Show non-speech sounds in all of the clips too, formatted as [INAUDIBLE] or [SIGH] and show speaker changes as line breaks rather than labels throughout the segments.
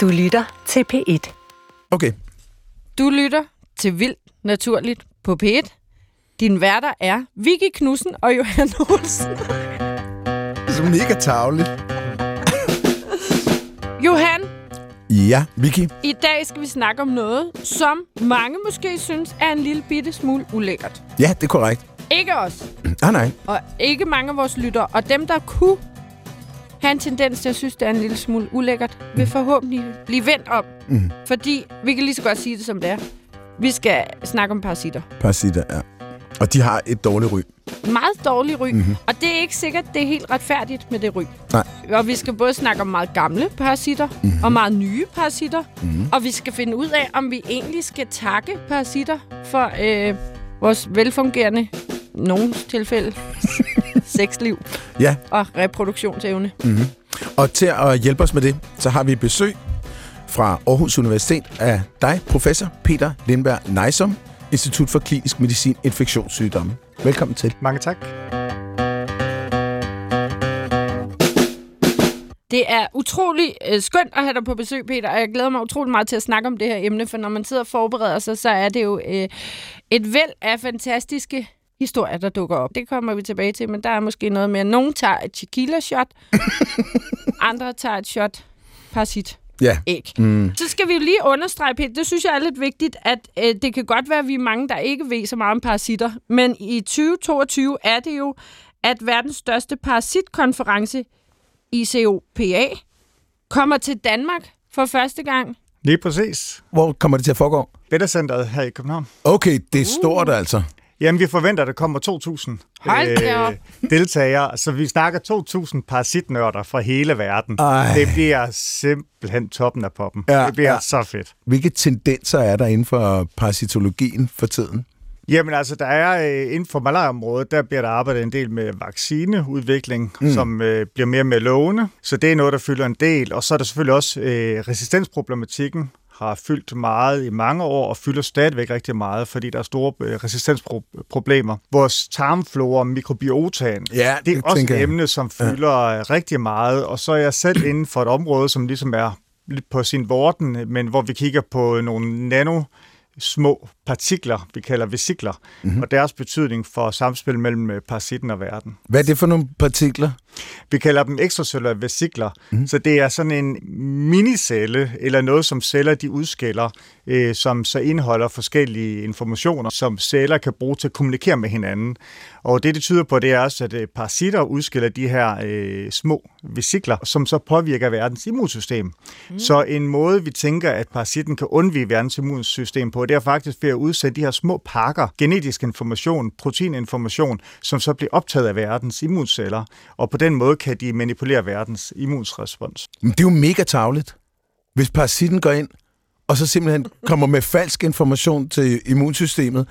Du lytter til P1.
Okay.
Du lytter til Vildt Naturligt på P1. Din værter er Vicky Knudsen og Johan Olsen.
Det er så mega tavligt.
Johan,
Ja, Vicky.
i dag skal vi snakke om noget, som mange måske synes er en lille bitte smule ulækkert.
Ja, det er korrekt.
Ikke os,
Ah, nej.
og ikke mange af vores lyttere. Og dem, der kunne have en tendens til at synes, det er en lille smule ulækkert, vil forhåbentlig blive vendt om.
Mm.
Fordi vi kan lige så godt sige det, som det er. Vi skal snakke om parasitter.
Parasitter, ja. Og de har et dårligt ry.
Meget dårlig ry.
Mhm.
Mm-hmm. Og det er ikke sikkert, det er helt retfærdigt med det ry.
Nej.
Og vi skal både snakke om meget gamle parasitter mm-hmm. og meget nye parasitter.
Mhm.
Og vi skal finde ud af, om vi egentlig skal takke parasitter for øh, vores velfungerende, nogle tilfælde, [LAUGHS] sexliv
Ja,
og reproduktionsevne.
og til at hjælpe os med det, så har vi besøg fra Aarhus Universitet af dig, professor Peter Lindberg Nejsom, Institut for Klinisk Medicin Infektionssygdomme. Velkommen til.
Mange tak.
Det er utrolig øh, skønt at have dig på besøg, Peter, og jeg glæder mig utrolig meget til at snakke om det her emne, for når man sidder og forbereder sig, så er det jo øh, et væld af fantastiske historier, der dukker op. Det kommer vi tilbage til, men der er måske noget med, at nogen tager et tequila-shot, [LAUGHS] andre tager et shot parasit
Ja.
æg.
Mm.
Så skal vi jo lige understrege, Peter, det synes jeg er lidt vigtigt, at øh, det kan godt være, at vi er mange, der ikke ved så meget om parasitter, men i 2022 er det jo, at verdens største parasitkonference, ICOPA, kommer til Danmark for første gang.
Lige præcis.
Hvor kommer det til at foregå?
Vettercenteret her i København.
Okay, det er stort altså.
Jamen, vi forventer, at der kommer 2.000
Hold da op.
deltagere. Så vi snakker 2.000 parasitnørder fra hele verden.
Ej.
Det bliver simpelthen toppen af poppen.
Ja,
det bliver
ja.
så fedt.
Hvilke tendenser er der inden for parasitologien for tiden?
Jamen altså, der er øh, inden for malariaområdet, der bliver der arbejdet en del med vaccineudvikling, mm. som øh, bliver mere med lovende. Så det er noget, der fylder en del. Og så er der selvfølgelig også øh, resistensproblematikken, har fyldt meget i mange år og fylder stadigvæk rigtig meget, fordi der er store øh, resistensproblemer. Vores tarmflora, mikrobiotaen,
Ja,
det er
det
også
tænker
et emne, som fylder ja. rigtig meget. Og så er jeg selv [CLEARS THROAT] inden for et område, som ligesom er lidt på sin vorden, men hvor vi kigger på nogle nano små partikler, vi kalder vesikler, mm-hmm. og deres betydning for samspil mellem øh, parasitten og verden.
Hvad er det for nogle partikler?
Vi kalder dem ekstracellulære vesikler, mm. så det er sådan en minicelle, eller noget, som celler de udskiller, øh, som så indeholder forskellige informationer, som celler kan bruge til at kommunikere med hinanden. Og det, det tyder på, det er også, at øh, parasitter udskiller de her øh, små vesikler, som så påvirker verdens immunsystem. Mm. Så en måde, vi tænker, at parasitten kan undvige verdens immunsystem på, det er faktisk ved at udsætte de her små pakker, genetisk information, proteininformation, som så bliver optaget af verdens immunceller, og på den måde kan de manipulere verdens immunrespons.
Men det er jo mega tavligt, hvis parasitten går ind, og så simpelthen kommer med falsk information til immunsystemet.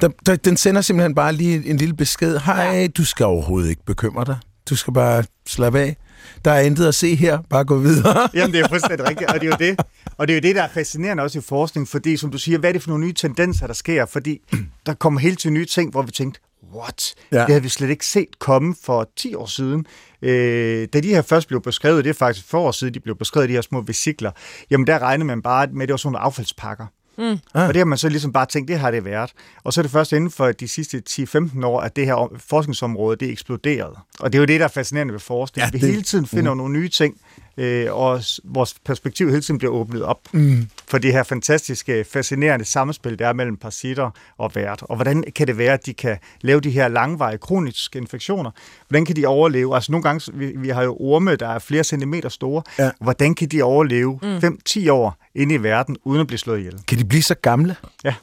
Der, der, den sender simpelthen bare lige en lille besked. Hej, du skal overhovedet ikke bekymre dig. Du skal bare slappe af. Der er intet at se her. Bare gå videre. [LAUGHS]
Jamen, det er fuldstændig rigtigt, og det er jo det. Og det er jo det, der er fascinerende også i forskning, fordi som du siger, hvad er det for nogle nye tendenser, der sker? Fordi der kommer hele tiden nye ting, hvor vi tænkte, what?
Ja.
Det havde vi slet ikke set komme for 10 år siden. Øh, da de her først blev beskrevet, det er faktisk for år siden, de blev beskrevet, de her små vesikler, jamen der regnede man bare med, at det var sådan nogle affaldspakker. Mm. Og det har man så ligesom bare tænkt, det har det været. Og så er det først inden for de sidste 10-15 år, at det her om- forskningsområde, det er eksploderet. Og det er jo det, der er fascinerende ved forskning.
Ja,
Ja, vi
det-
hele tiden finder mm. nogle nye ting, øh, og vores perspektiv hele tiden bliver åbnet op mm. for det her fantastiske, fascinerende samspil, der er mellem parasitter og vært. Og hvordan kan det være, at de kan lave de her langvarige kroniske infektioner? Hvordan kan de overleve? Altså nogle gange, vi, vi har jo orme, der er flere centimeter store.
Ja.
Hvordan kan de overleve mm. 5-10 år inde i verden, uden at blive slået ihjel?
Kan de blive så gamle?
Ja.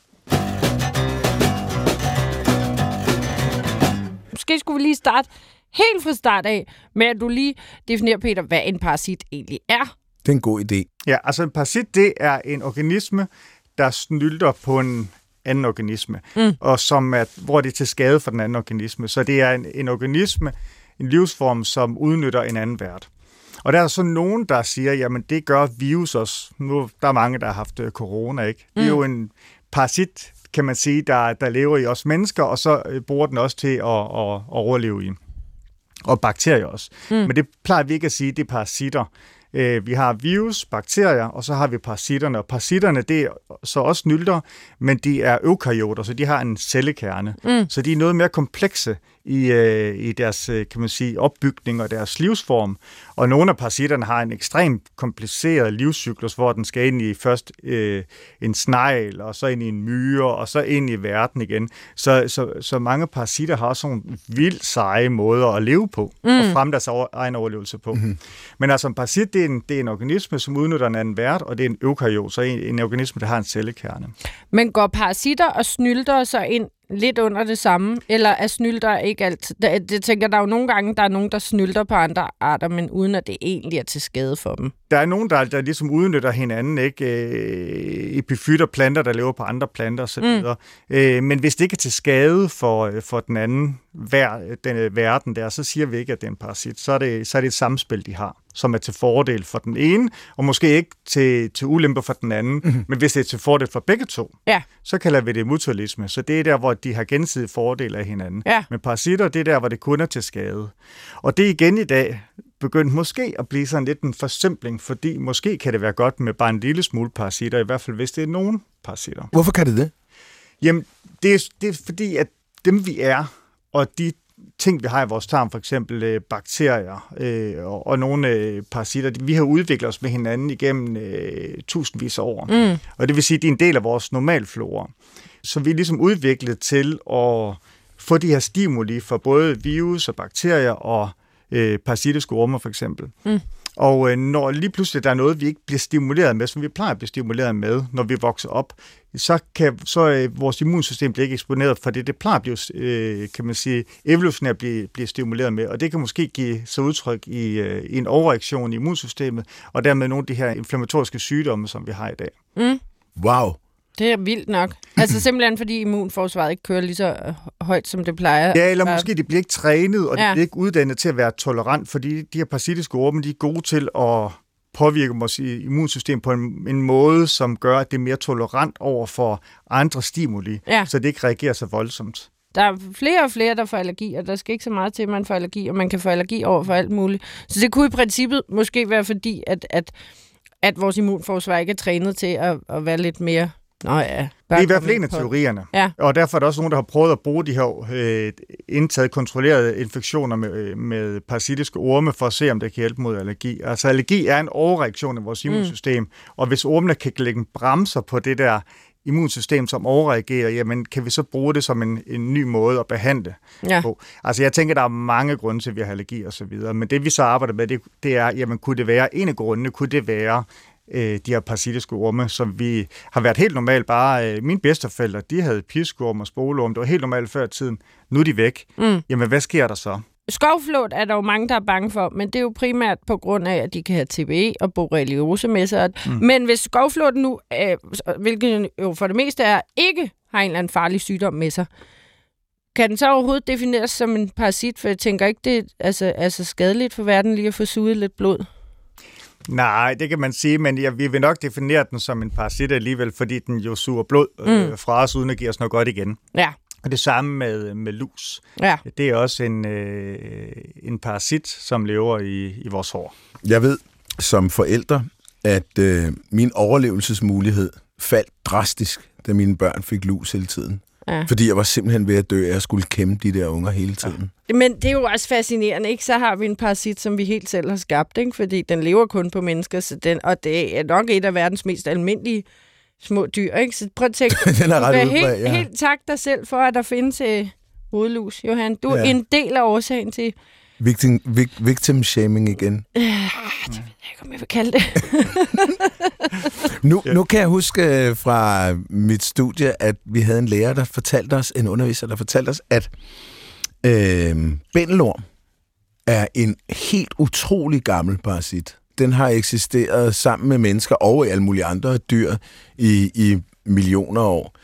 Måske skulle vi lige starte helt fra start af, med at du lige definerer, Peter, hvad en parasit egentlig er.
Det er en god idé.
Ja, altså en parasit, det er en organisme, der snylter på en anden organisme, mm. og som er, hvor det er til skade for den anden organisme. Så det er en, en organisme, en livsform, som udnytter en anden vært. Og der er så nogen, der siger, jamen det gør virus også. Nu der er mange, der har haft øh, corona, ikke? Det er jo en parasit, kan man sige, der, der lever i os mennesker, og så øh, bruger den også til at, at, at overleve i. Og bakterier også. Mm. Men det plejer vi ikke at sige, det er parasitter. Øh, vi har virus, bakterier, og så har vi parasitterne. Og parasitterne, det er så også nylder, men de er eukaryoter, så de har en cellekerne. Mm. Så de er noget mere komplekse i, øh, i deres øh, kan man sige, opbygning og deres livsform. Og nogle af parasitterne har en ekstremt kompliceret livscyklus, hvor den skal ind i først øh, en snegl, og så ind i en myre, og så ind i verden igen. Så, så, så mange parasitter har sådan nogle vildt seje måder at leve på, mm. og fremme deres egen overlevelse på. Mm-hmm. Men altså en parasit, det er en, det er en organisme, som udnytter en anden vært, og det er en eukaryot, så en, en organisme, der har en cellekerne.
Men går parasitter og snylder så ind lidt under det samme, eller er snylder ikke alt? Det, tænker der er jo nogle gange, der er nogen, der snylder på andre arter, men uden at det egentlig er til skade for dem.
Der er nogen, der, der ligesom udnytter hinanden, ikke? Øh, epifytter, planter, der lever på andre planter osv. Mm. Øh, men hvis det ikke er til skade for, for den anden vær, den, verden der, så siger vi ikke, at det er en parasit. Så er det, så er det et samspil, de har som er til fordel for den ene, og måske ikke til, til ulempe for den anden, mm-hmm. men hvis det er til fordel for begge to,
ja.
så kalder vi det mutualisme. Så det er der, hvor de har gensidige fordele af hinanden.
Ja.
Men parasitter, det er der, hvor det kun er til skade. Og det er igen i dag begyndt måske at blive sådan lidt en forsimpling, fordi måske kan det være godt med bare en lille smule parasitter, i hvert fald hvis det er nogen parasitter.
Hvorfor kan det det?
Jamen, det er, det er fordi, at dem vi er, og de ting, vi har i vores tarm, for eksempel øh, bakterier øh, og, og nogle øh, parasitter, vi har udviklet os med hinanden igennem øh, tusindvis af år. Mm. Og det vil sige, at de er en del af vores normalflora. Så vi er ligesom udviklet til at få de her stimuli for både virus og bakterier og øh, parasitiske ormer for eksempel. Mm. Og øh, når lige pludselig der er noget, vi ikke bliver stimuleret med, som vi plejer at blive stimuleret med, når vi vokser op, så kan så øh, vores immunsystem blive ikke eksponeret for det, det plejer at blive, øh, kan man sige, evolutionært blive, blive stimuleret med, og det kan måske give sig udtryk i, øh, i en overreaktion i immunsystemet, og dermed nogle af de her inflammatoriske sygdomme, som vi har i dag.
Mm.
Wow.
Det er vildt nok. Altså simpelthen fordi immunforsvaret ikke kører lige så øh, højt, som det plejer.
Ja, eller måske de bliver ikke trænet, og de ja. bliver ikke uddannet til at være tolerant, fordi de her parasitiske orme, de er gode til at påvirke vores immunsystem på en, en måde, som gør, at det er mere tolerant over for andre stimuli,
ja.
så det ikke reagerer så voldsomt.
Der er flere og flere, der får allergi, og der skal ikke så meget til, at man får allergi, og man kan få allergi over for alt muligt. Så det kunne i princippet måske være fordi, at, at, at vores immunforsvar ikke er trænet til at, at være lidt mere Nå ja. Det
er i hvert fald en af teorierne.
Ja.
Og derfor er der også nogen, der har prøvet at bruge de her øh, indtaget kontrollerede infektioner med, øh, med parasitiske orme for at se, om det kan hjælpe mod allergi. Altså allergi er en overreaktion i vores mm. immunsystem, mm. og hvis ormene kan lægge bremser på det der immunsystem, som overreagerer, jamen kan vi så bruge det som en, en ny måde at behandle
ja.
på? Altså jeg tænker, der er mange grunde til, at vi har allergi og så videre, men det vi så arbejder med, det, det er, jamen kunne det være, en af grundene kunne det være, øh, de her parasitiske orme, som vi har været helt normalt bare... Øh, mine bedsteforældre, de havde piskorm og spoleorm, det var helt normalt før tiden. Nu er de væk. Mm. Jamen, hvad sker der så?
Skovflåt er der jo mange, der er bange for, men det er jo primært på grund af, at de kan have TBE og borreliose med sig. Mm. Men hvis skovflåten nu, øh, hvilket jo for det meste er, ikke har en eller anden farlig sygdom med sig, kan den så overhovedet defineres som en parasit? For jeg tænker ikke, det er altså, altså skadeligt for verden lige at få suget lidt blod.
Nej, det kan man sige, men ja, vi vil nok definere den som en parasit alligevel, fordi den jo suger blod øh, mm. fra os, uden at give os noget godt igen.
Ja.
Og det samme med, med lus.
Ja.
Det er også en, øh, en parasit, som lever i, i vores hår.
Jeg ved som forældre, at øh, min overlevelsesmulighed faldt drastisk, da mine børn fik lus hele tiden. Ja. Fordi jeg var simpelthen ved at dø, at jeg skulle kæmpe de der unger hele tiden.
Ja. Men det er jo også fascinerende, ikke? Så har vi en parasit, som vi helt selv har skabt, ikke? Fordi den lever kun på mennesker, så den, og det er nok et af verdens mest almindelige små dyr, ikke? Så prøv at tænke, [LAUGHS]
den er ret
helt, ja. helt tak dig selv for, at der findes øh, hovedlus, Johan. Du er ja. en del af årsagen til...
Victim, victim shaming igen.
Øh, det ved jeg ikke, om jeg vil kalde det. [LAUGHS]
nu, nu kan jeg huske øh, fra mit studie, at vi havde en lærer, der fortalte os, en underviser, der fortalte os, at øh, bændelorm er en helt utrolig gammel parasit. Den har eksisteret sammen med mennesker og alle mulige andre dyr i, i millioner år.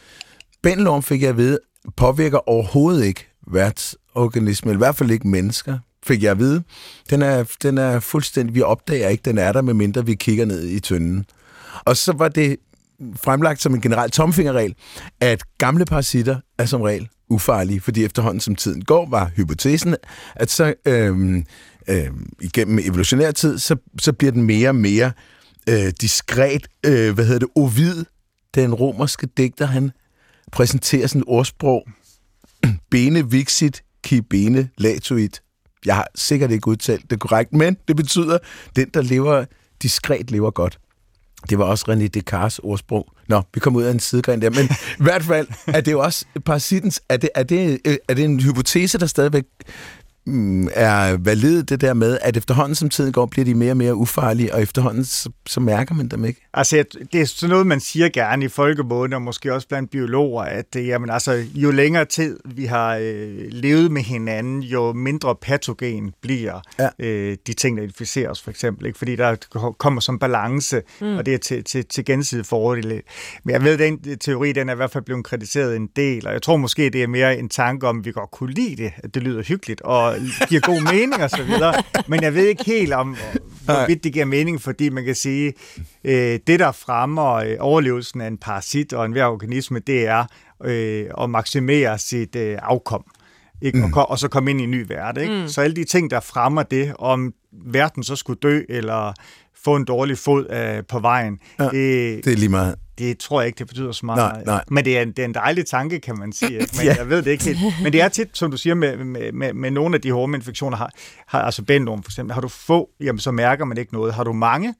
Bændelorm, fik jeg at vide, påvirker overhovedet ikke værtsorganismen, i hvert fald ikke mennesker, fik jeg at vide. Den er, den er fuldstændig, vi opdager ikke, den er der, medmindre vi kigger ned i tynden. Og så var det fremlagt som en generel tomfingerregel, at gamle parasitter er som regel ufarlige, fordi efterhånden som tiden går, var hypotesen, at så øhm, øhm, igennem evolutionær tid, så, så bliver den mere og mere øh, diskret, øh, hvad hedder det, Ovid, den romerske digter, han præsenterer sådan et ordsprog, [CLEARS THROAT] bene vixit, ki bene latuit. Jeg har sikkert ikke udtalt det korrekt, men det betyder, den, der lever diskret, lever godt. Det var også René Descartes ordsprog. Nå, vi kom ud af en sidegren der, men i hvert fald er det jo også parasitens, er det, er det, øh, er det en hypotese, der stadigvæk er valid det der med, at efterhånden som tiden går, bliver de mere og mere ufarlige, og efterhånden så, så mærker man dem ikke?
Altså, det er sådan noget, man siger gerne i folkemåden, og måske også blandt biologer, at det, jamen, altså, jo længere tid vi har øh, levet med hinanden, jo mindre patogen bliver ja. øh, de ting, der inficeres, for eksempel. Ikke? Fordi der kommer som balance, mm. og det er til, til, til gensidig fordel. Men jeg ved, at den teori, den er i hvert fald blevet kritiseret en del, og jeg tror måske, det er mere en tanke om, at vi godt kunne lide det, at det lyder hyggeligt, og giver god mening og så videre. Men jeg ved ikke helt om, hvorvidt det giver mening, fordi man kan sige, øh, det der fremmer øh, overlevelsen af en parasit og en hver organisme, det er øh, at maksimere sit øh, afkom. Ikke? Mm. Og, og så komme ind i en ny verden. Ikke? Mm. Så alle de ting, der fremmer det, om verden så skulle dø, eller få en dårlig fod øh, på vejen,
ja, det, det er lige meget
det tror jeg ikke, det betyder så meget.
Nej, nej.
Men det er, en, det er en dejlig tanke, kan man sige. Men [LAUGHS] ja. jeg ved det ikke helt. Men det er tit, som du siger, med, med, med, med nogle af de infektioner, har, har, altså bendorm for eksempel, har du få, jamen så mærker man ikke noget. Har du mange,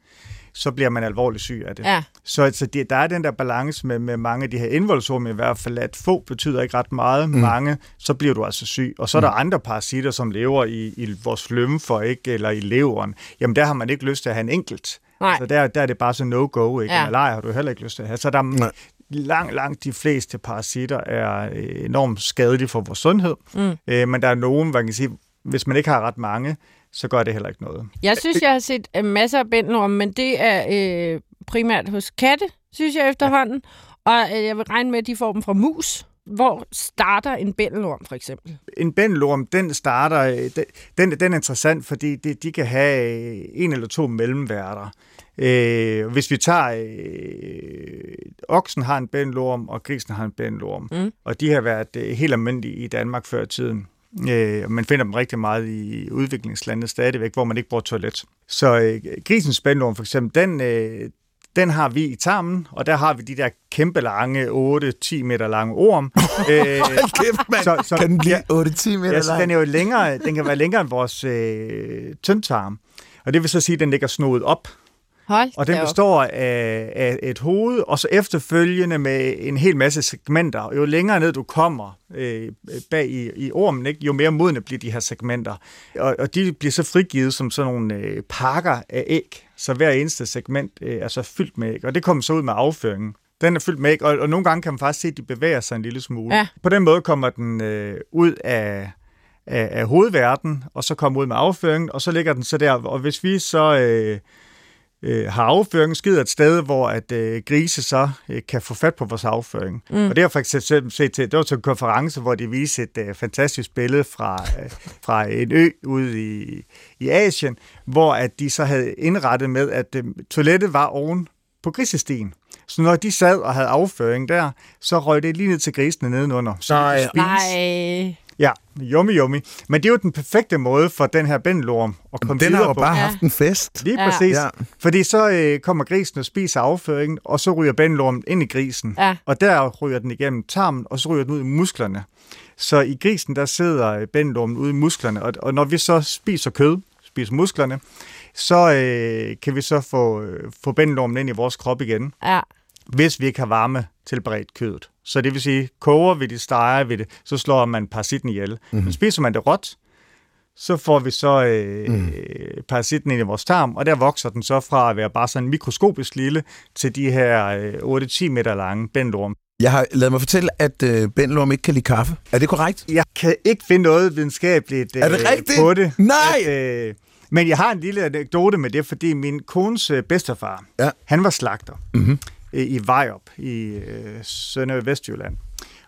så bliver man alvorligt syg af det.
Ja.
Så altså, det, der er den der balance med, med mange af de her indvoldsorme i hvert fald, at få betyder ikke ret meget. Mm. Mange, så bliver du altså syg. Og så er der mm. andre parasitter, som lever i, i vores lymfer, ikke? eller i leveren. Jamen der har man ikke lyst til at have en enkelt Nej. Så der, der er det bare så no-go, ikke? Ja. Malaria har du heller ikke lyst til at have. Så der er langt, langt de fleste parasitter er øh, enormt skadelige for vores sundhed. Mm. Øh, men der er nogen, man kan sige, hvis man ikke har ret mange, så gør det heller ikke noget.
Jeg synes, jeg har set øh, masser af bændelorm, men det er øh, primært hos katte, synes jeg efterhånden. Ja. Og øh, jeg vil regne med, at de får dem fra mus. Hvor starter en bændelorm, for eksempel?
En bændelorm, den starter, den, den er interessant, fordi de, de kan have en eller to mellemværter. Øh, hvis vi tager, øh, oksen har en bændelorm, og grisen har en bændelorm, mm. og de har været øh, helt almindelige i Danmark før tiden. Øh, man finder dem rigtig meget i udviklingslandet stadigvæk, hvor man ikke bruger toilet. Så øh, grisens bændelorm for eksempel, den, øh, den har vi i tarmen, og der har vi de der kæmpe lange, 8-10 meter lange orm. [LAUGHS]
øh, kæft, man. Så, så, kan den blive 8-10 meter
ja, lang? Den, er jo længere, den kan være længere end vores øh, tyndtarm. Og det vil så sige, at den ligger snoet op.
Hold
og den består af, af et hoved, og så efterfølgende med en hel masse segmenter. Jo længere ned du kommer øh, bag i, i ormen, ikke, jo mere modne bliver de her segmenter. Og, og de bliver så frigivet som sådan nogle øh, pakker af æg. Så hver eneste segment øh, er så fyldt med æg, og det kommer så ud med afføringen. Den er fyldt med æg, og, og nogle gange kan man faktisk se, at de bevæger sig en lille smule. Ja. På den måde kommer den øh, ud af, af, af hovedverden, og så kommer ud med afføringen, og så ligger den så der. Og hvis vi så... Øh, øh, har afføringen skidt et sted, hvor at øh, grise så øh, kan få fat på vores afføring. Mm. Og det har for eksempel set til, det var til en konference, hvor de viste et øh, fantastisk billede fra, øh, fra en ø ude i, i Asien, hvor at de så havde indrettet med, at øh, toilettet var oven på grisestien. Så når de sad og havde afføring der, så røg det lige ned til grisene nedenunder. Så
Nej. Nej.
Ja, yummy yummy. Men det er jo den perfekte måde for den her bændelorm at komme
den
videre
har jo
på.
bare ja. haft en fest.
Lige ja. præcis. Ja. Fordi så øh, kommer grisen og spiser afføringen, og så ryger bændelormen ind i grisen. Ja. Og der ryger den igennem tarmen, og så ryger den ud i musklerne. Så i grisen, der sidder bændelormen ude i musklerne, og, og når vi så spiser kød, spiser musklerne, så øh, kan vi så få, øh, få bændelormen ind i vores krop igen. Ja. Hvis vi ikke har varme tilberedt kødet. Så det vil sige, koger vi det, steger vi det, så slår man parasitten ihjel. Mm-hmm. Men spiser man det råt, så får vi så øh, mm. parasitten ind i vores tarm, og der vokser den så fra at være bare sådan mikroskopisk lille til de her øh, 8-10 meter lange bændorm.
Jeg har lavet mig fortælle, at øh, bændorm ikke kan lide kaffe. Er det korrekt?
Jeg kan ikke finde noget videnskabeligt øh,
er det rigtigt?
på det.
Nej!
At, øh, men jeg har en lille anekdote med det, fordi min kones øh, bedstefar, ja. han var slagter. Mm-hmm i Vejrup i øh, Sønder Vestjylland.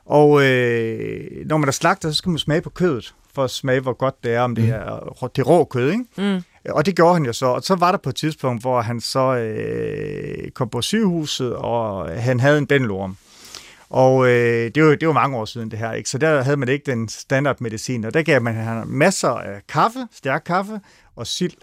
Og øh, når man er slagter, så skal man smage på kødet, for at smage, hvor godt det er, om det mm. er det rå kød. Ikke? Mm. Og det gjorde han jo så. Og så var der på et tidspunkt, hvor han så øh, kom på sygehuset, og han havde en bændelorm. Og øh, det, var, det var mange år siden det her, ikke? så der havde man ikke den standardmedicin, og der gav man han masser af kaffe, stærk kaffe og sild.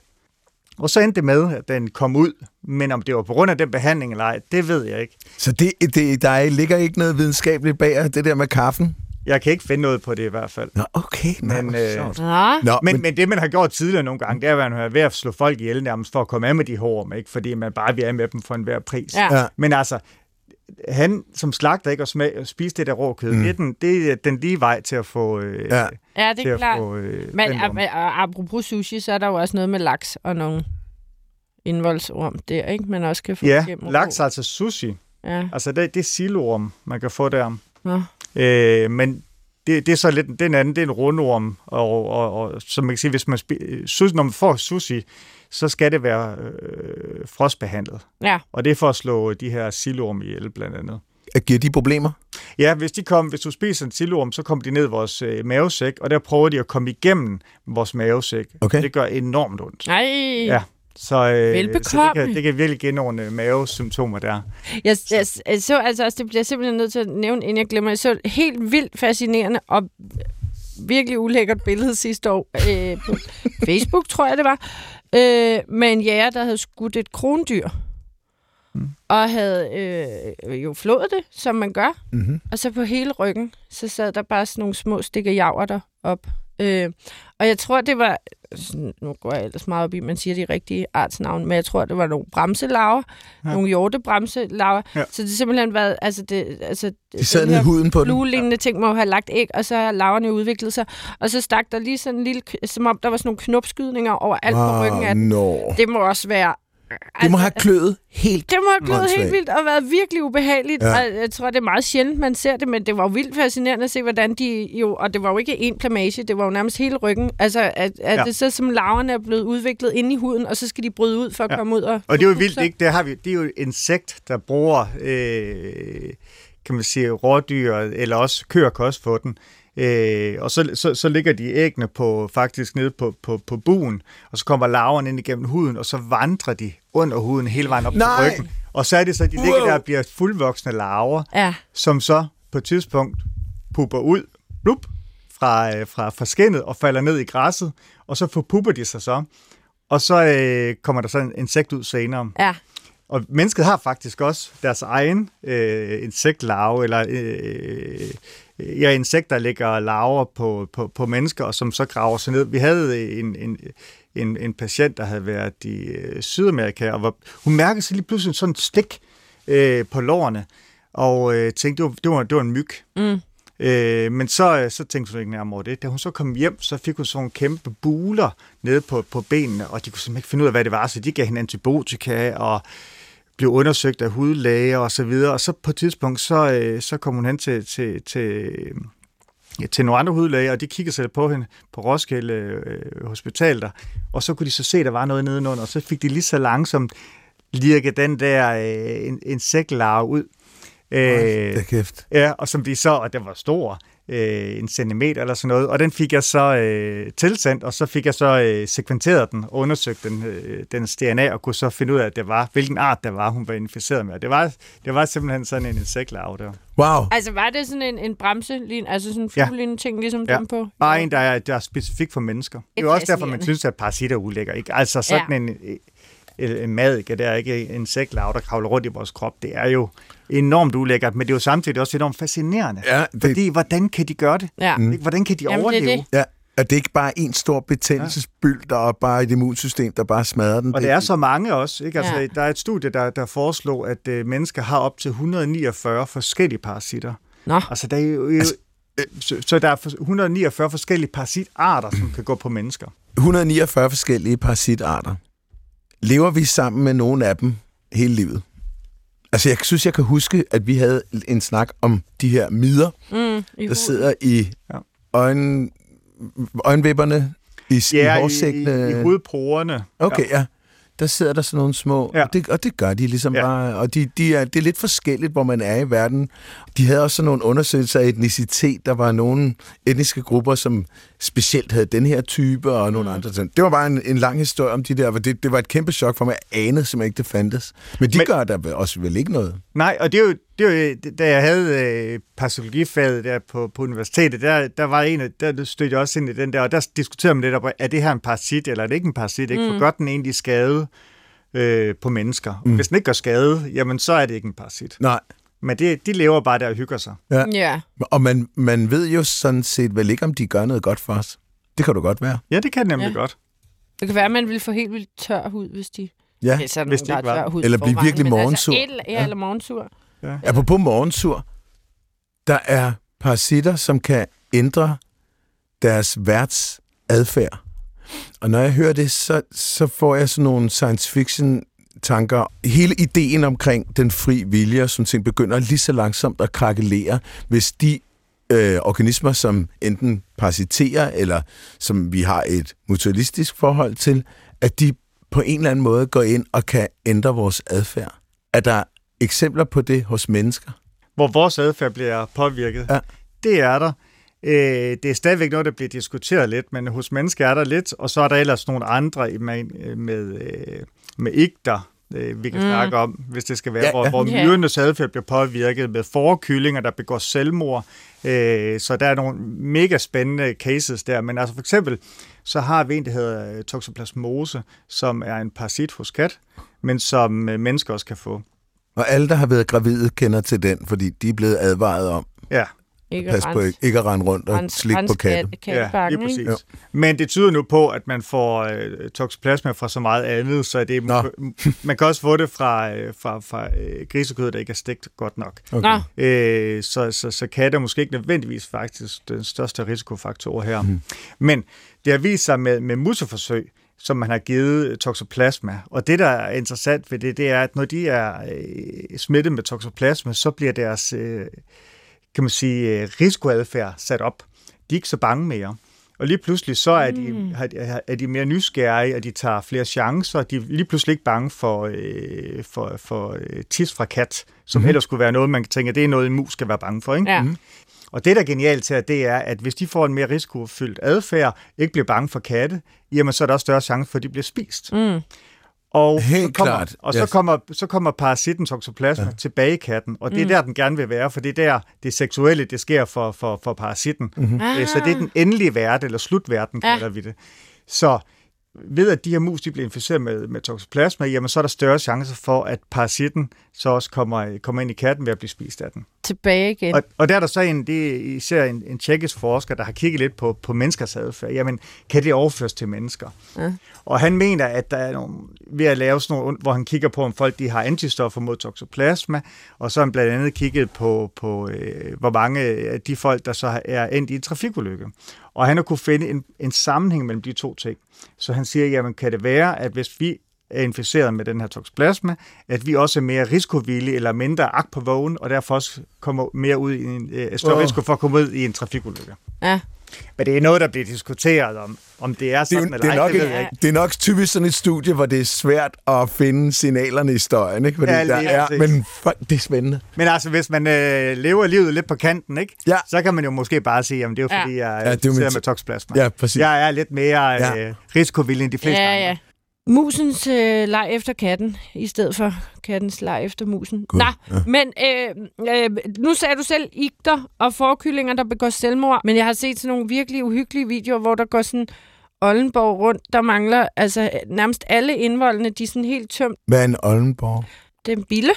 Og så endte det med, at den kom ud, men om det var på grund af den behandling eller ej, det ved jeg ikke.
Så det, det, der ligger ikke noget videnskabeligt bag det der med kaffen?
Jeg kan ikke finde noget på det i hvert fald.
Nå, okay.
Men,
men,
øh,
Ja.
Nå,
men, men, men det, man har gjort tidligere nogle gange, det er, at man har ved at slå folk ihjel nærmest for at komme af med de hår, ikke? fordi man bare vil af med dem for enhver pris.
Ja.
Ja.
Men altså, han som slagter ikke og smag, spise det der rå kød, mm. det, er den, det er den lige vej til at få, øh,
Ja.
Ja, det er
at
klart.
få øh,
Men og, og, apropos sushi, så er der jo også noget med laks og nogle indvoldsorm der, ikke? Man også kan få
Ja,
gennem
laks
rå.
altså sushi.
Ja.
Altså, det, det er silorm, man kan få der.
Nå.
Øh, men det, det er så lidt, den anden, det er en rundorm, og, og, og så man kan sige, hvis man spi- sushi, når man får sushi, så skal det være øh, frostbehandlet.
Ja.
Og det er for at slå de her silorm ihjel, blandt andet.
Giver de problemer?
Ja, hvis, de kom, hvis du spiser en silorm, så kommer de ned i vores øh, mavesæk, og der prøver de at komme igennem vores mavesæk.
Okay.
Det gør enormt ondt.
Nej.
Ja. Så, øh, så det, kan, det kan virkelig øh, mavesymptomer der.
Jeg, jeg, jeg så altså også, det bliver simpelthen nødt til at nævne, inden jeg glemmer, jeg så helt vildt fascinerende og virkelig ulækkert billede sidste år øh, på Facebook, tror jeg det var, øh, med en jæger, der havde skudt et krondyr.
Mm.
Og havde øh, jo flået det, som man gør.
Mm-hmm.
Og så på hele ryggen, så sad der bare sådan nogle små stikker javer der op. Øh, og jeg tror, det var... sådan, Nu går jeg ellers meget op i, man siger de rigtige artsnavne, men jeg tror, det var nogle bremselaver,
Ja.
ja. nogle hjortebremselaver.
Ja.
Ja. Så det har simpelthen været... Altså, det, altså,
De sad ned i huden på den.
fluelignende ting må jo have lagt æg, og så har laverne udviklet sig. Og så stak der lige sådan en lille... Som om der var sådan nogle knopskydninger over alt på ryggen af den.
no.
Det må også være...
Det må
altså,
have kløet helt.
det må have
Åndssvagt.
helt vildt og været virkelig ubehageligt.
Ja.
Og jeg tror, det er meget sjældent, man ser det, men det var jo vildt fascinerende at se, hvordan de jo... Og det var jo ikke én plamage, det var jo nærmest hele ryggen. Altså, at, at
Ja.
det så som larverne er blevet udviklet inde i huden, og så skal de bryde ud for at
ja.
komme ud og...
Og det er jo vildt, ikke? Det, har vi, det er jo et insekt, der bruger, øh, kan man sige, rådyr, eller også køer kan også få den. Øh, og så, så, så ligger de æggene på, faktisk nede på, på, på buen, og så kommer larverne ind igennem huden, og så vandrer de under huden hele vejen op
Nej!
til ryggen. Og så er det så, at de ligger der og bliver fuldvoksne larver,
Ja,
som så på et tidspunkt pupper ud, blup, fra, øh, fra, fra skinnet og falder ned i græsset, og så forpupper de sig så. Og så øh, kommer der så en insekt ud senere.
ja.
Og mennesket har faktisk også deres egen øh, insektlarve, eller øh, ja, insekter lægger larver på, på, på mennesker, og som så graver sig ned. Vi havde en, en, en, en patient, der havde været i øh, Sydamerika, og var, hun mærkede sig lige pludselig sådan en stik øh, på lårene, og øh, tænkte, det var, det, var, det var en myg.
Mm.
Øh, men så, øh, så tænkte hun ikke nærmere over det. Da hun så kom hjem, så fik hun sådan nogle kæmpe buler nede på, på benene, og de kunne simpelthen ikke finde ud af, hvad det var, så de gav hende antibiotika og blev undersøgt af hudlæger og så videre. Og så på et tidspunkt, så, øh, så kom hun hen til, til, til, ja, til nogle andre hudlæger, og de kiggede sig på hende på Roskilde øh, Hospital der, og så kunne de så se, at der var noget nedenunder, og så fik de lige så langsomt lirket den der øh, in- insektlarve ud.
Det er kæft.
Ja, og som de så, og den var stor, øh, en centimeter eller sådan noget, og den fik jeg så øh, tilsendt, og så fik jeg så øh, sekventeret den undersøgt den, øh, dens DNA, og kunne så finde ud af, at det var, hvilken art det var, hun var inficeret med. Og Det var, det var simpelthen sådan en insektlarve der.
Wow.
Altså, var det sådan en, en bremse, altså sådan en
Ja.
fluelignende ting, ligesom
Ja.
dem på?
Bare en, der er, der er specifik for mennesker. Det er jo også derfor, man synes, at parasitter er ulækker. Ikke? Altså sådan ja. en, en, en madike, der er ikke en insektlarve, der kravler rundt i vores krop. Det er jo enormt ulækkert, men det er jo samtidig også enormt fascinerende.
Ja, det,
Fordi, hvordan kan de gøre det?
Ja.
Mm. Hvordan kan de
Jamen, det er
overleve?
det.
ja. Og det er ikke bare en stor betændelsesbyld, der er bare et immunsystem, der bare smadrer den.
Og det er så mange også. Ikke? Altså,
Ja.
Der er et studie, der, der foreslår, at øh, mennesker har op til 149 forskellige parasitter.
Nå.
Altså, der er jo,
Altså,
så, så der er for- 149 forskellige parasitarter, som kan gå på mennesker.
149 forskellige parasitarter. Lever vi sammen med nogle af dem hele livet? Altså, jeg synes, jeg kan huske, at vi havde en snak om de her midder,
Mm, i
der sidder i
Ja.
øjen, øjenvipperne, i,
Ja,
i
i, i,
hårsækkene.
i hovedporerne.
Okay, ja. Der sidder der sådan nogle små,
Ja.
og, det, og det gør de ligesom
Ja.
bare, og de, de er, det er lidt forskelligt, hvor man er i verden. De havde også sådan nogle undersøgelser af etnicitet, der var nogle etniske grupper, som specielt havde den her type, og nogle mm. andre ting. Det var bare en, en lang historie om de der, og det, det var et kæmpe chok for mig, jeg anede simpelthen ikke, det fandtes. Men de
Men-
gør der også vel ikke noget.
Nej, og det er jo, det er jo da jeg havde øh, parasologifaget der på, på universitetet, der, der var en af, der stødte jeg også ind i den der, og der diskuterede man lidt op, er det her en parasit, eller er det ikke en parasit, ikke? For godt den egentlig skade øh, på mennesker. Mm. Hvis den ikke gør skade, jamen så er det ikke en parasit.
Nej.
Men det, de lever bare der og hygger sig.
Ja.
Ja.
Og man, man ved jo sådan set vel ikke, om de gør noget godt for os. Det kan du godt være.
Ja, det kan det nemlig
Ja.
godt.
Det kan være, at man ville få helt vildt tør hud, hvis de...
Ja.
Altså,
hvis det ikke var-
tør hud
Eller blive virkelig
men
morgensur.
Altså, et, ja,
Ja.
eller morgensur.
Apropos morgensur, der er parasitter, som kan ændre deres værts adfærd. Og når jeg hører det, så, så får jeg sådan nogle science fiction tanker. Hele ideen omkring den fri vilje, som ting begynder lige så langsomt at krakelere, hvis de øh, organismer, som enten parasiterer, eller som vi har et mutualistisk forhold til, at de på en eller anden måde går ind og kan ændre vores adfærd. At der eksempler på det hos mennesker?
Hvor vores adfærd bliver påvirket.
Ja.
Det er der. Øh, det er stadigvæk noget, der bliver diskuteret lidt, men hos mennesker er der lidt, og så er der ellers nogle andre med, med, øh, med igter, øh, vi kan
Mm.
snakke om, hvis det skal være,
Ja,
ja, hvor,
ja.
hvor myrenes adfærd bliver påvirket med forkyllinger, der begår selvmord. Øh, så der er nogle mega spændende cases der, men altså for eksempel, så har vi en, der hedder øh, toxoplasmose, som er en parasit hos kat, men som øh, mennesker også kan få.
Og alle, der har været gravide, kender til den, fordi de er blevet advaret om,
Ja,
Ikke
pas på ikke, ikke at rende rundt og slikke på katten.
ja lige præcis. Men det tyder nu på, at man får øh, toxoplasma fra så meget andet, så det
Nå. [LAUGHS]
man kan også få det fra, øh, fra, fra øh, grisekød, der ikke er stegt godt nok.
Nå,
Øh, så, så, så katte er måske ikke nødvendigvis faktisk den største risikofaktor her. Mm. Men det har vist sig med, med museforsøg, som man har givet toxoplasma. Og det, der er interessant ved det, det er, at når de er øh, smittet med toxoplasma, så bliver deres øh, kan man sige, øh, risikoadfærd sat op. De er ikke så bange mere. Og lige pludselig så er de,
Mm.
er de mere nysgerrige, og de tager flere chancer. De er lige pludselig ikke bange for, øh, for, for øh, tis fra kat, som mm-hmm. ellers skulle være noget, man tænker, det er noget, en mus skal være bange for. Ikke?
ja.
Og det, der er genialt til, det er, at hvis de får en mere risikofyldt adfærd, ikke bliver bange for katte, jamen så er der også større chance for, at de bliver spist.
Mm.
Og,
Helt
så kommer,
klart,
og så,
yes.
kommer, så kommer parasitten toxoplasma ja. tilbage i katten, og det er der, den gerne vil være, for det er der, det seksuelle, det sker for, for, for parasitten. Mm-hmm.
Ah.
Så det er den endelige verden, eller slutverden,
Ja.
kalder vi det. Så ved at de her mus de bliver inficeret med, med toxoplasma, jamen så er der større chancer for, at parasitten så også kommer, kommer ind i katten ved at blive spist af den.
Tilbage igen.
Og, og der er der så en, det er især en, en tjekkisk forsker, der har kigget lidt på, på menneskers adfærd. Jamen, kan det overføres til mennesker?
Ja.
Og han mener, at der er nogle, ved at lave sådan nogle, hvor han kigger på, om folk de har antistoffer mod toxoplasma, og så har han blandt andet kigget på, på øh, hvor mange af de folk, der så er endt i en trafikulykke. Og han har kunne finde en, en sammenhæng mellem de to ting. Så han siger, jamen kan det være, at hvis vi er inficeret med den her toxoplasma, at vi også er mere risikovillige eller mindre agt på vågen, og derfor også kommer mere ud i en øh, større
Åh.
risiko for at komme ud i en trafikulykke.
Ja.
Men det er noget, der bliver diskuteret om, om det er
Det er,
sådan eller
det, er
ej,
nok
det ved
et,
jeg ikke.
det er nok typisk sådan et studie, hvor det er svært at finde signalerne i støjen, ikke? Fordi
Ja,
der er,
præcis.
men fuck, det er spændende.
Men altså, hvis man øh, lever livet lidt på kanten, ikke?
Ja.
så kan man jo måske bare sige, at det er jo
Ja.
fordi, jeg
Ja, det er
sidder
mit-
med toxoplasma.
Ja, præcis.
Jeg er lidt mere
Ja.
øh, risikovillig end de fleste
Ja,
andre.
ja. Musens øh, leg efter katten, i stedet for kattens leg efter musen.
Gud,
Nå,
ja.
men øh, øh, nu sagde du selv igter og forkyllinger, der begår selvmord, men jeg har set sådan nogle virkelig uhyggelige videoer, hvor der går sådan Oldenborg rundt, der mangler altså nærmest alle indvoldene, de er sådan helt tømt.
Hvad er en Oldenborg?
Det er en bille,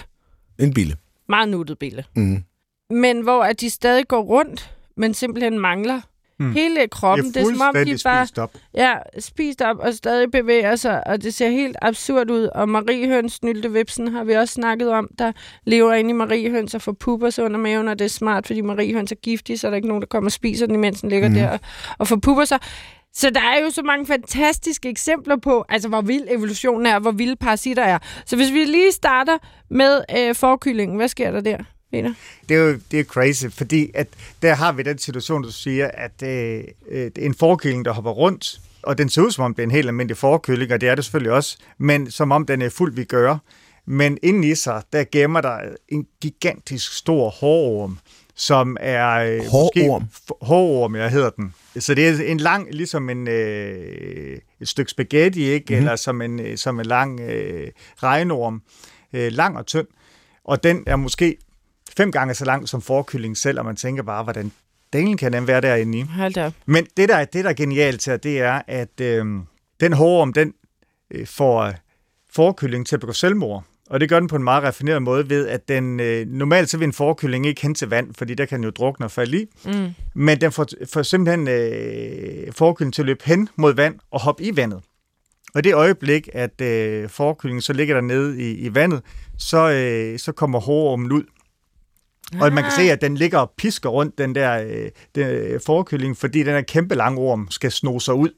En bille.
meget nuttet bille,
Mm.
men hvor at de stadig går rundt, men simpelthen mangler
Mm.
hele kroppen.
Det er
som om, de bare
spist op.
Ja, spist op og stadig bevæger sig, og det ser helt absurd ud. Og Mariehøns Snyltevipsen har vi også snakket om, der lever inde i Mariehøns og får pupper sig under maven, og det er smart, fordi Mariehøns er giftige, så er der ikke nogen, der kommer og spiser den, imens den ligger mm. der og, og får pupper sig. Så der er jo så mange fantastiske eksempler på, altså hvor vild evolutionen er, og hvor vilde parasitter er. Så hvis vi lige starter med øh, forkyllingen, hvad sker der der, Peter?
Det er jo det er crazy, fordi at der har vi den situation, du siger, at øh, øh, en forkylling, der hopper rundt, Og den ser ud som om det er en helt almindelig forkylling, og det er det selvfølgelig også, men som om den er fuld vi gør. Men inden i sig, der gemmer der en gigantisk stor hårorm, som er... øh,
Hårorm?
Måske, hårorm, jeg hedder den. Så det er en lang, ligesom en, øh, et stykke spaghetti, ikke? Mm-hmm. eller som en, øh, som en lang øh, regnorm. Øh, lang og tynd. Og den er måske fem gange så lang som forkyllingen selv, og man tænker bare, hvordan delen kan den være derinde i.
Hold da.
Men det, der, det, der er genialt her, det er, at øh, den hårorm, den øh, får forkyllingen til at begå selvmord. Og det gør den på en meget raffineret måde ved, at den øh, normalt så vil en forkylling ikke hen til vand, fordi der kan den jo drukne og falde i.
Mm.
Men den får, får simpelthen øh, forkyllingen til at løbe hen mod vand og hoppe i vandet. Og det øjeblik, at øh, forkyllingen så ligger der nede i, i vandet, så, øh, så kommer hårormen ud. Og man kan se, at den ligger og pisker rundt, den der øh, den, øh, forkylling, fordi den her kæmpe lange orm skal sno sig ud.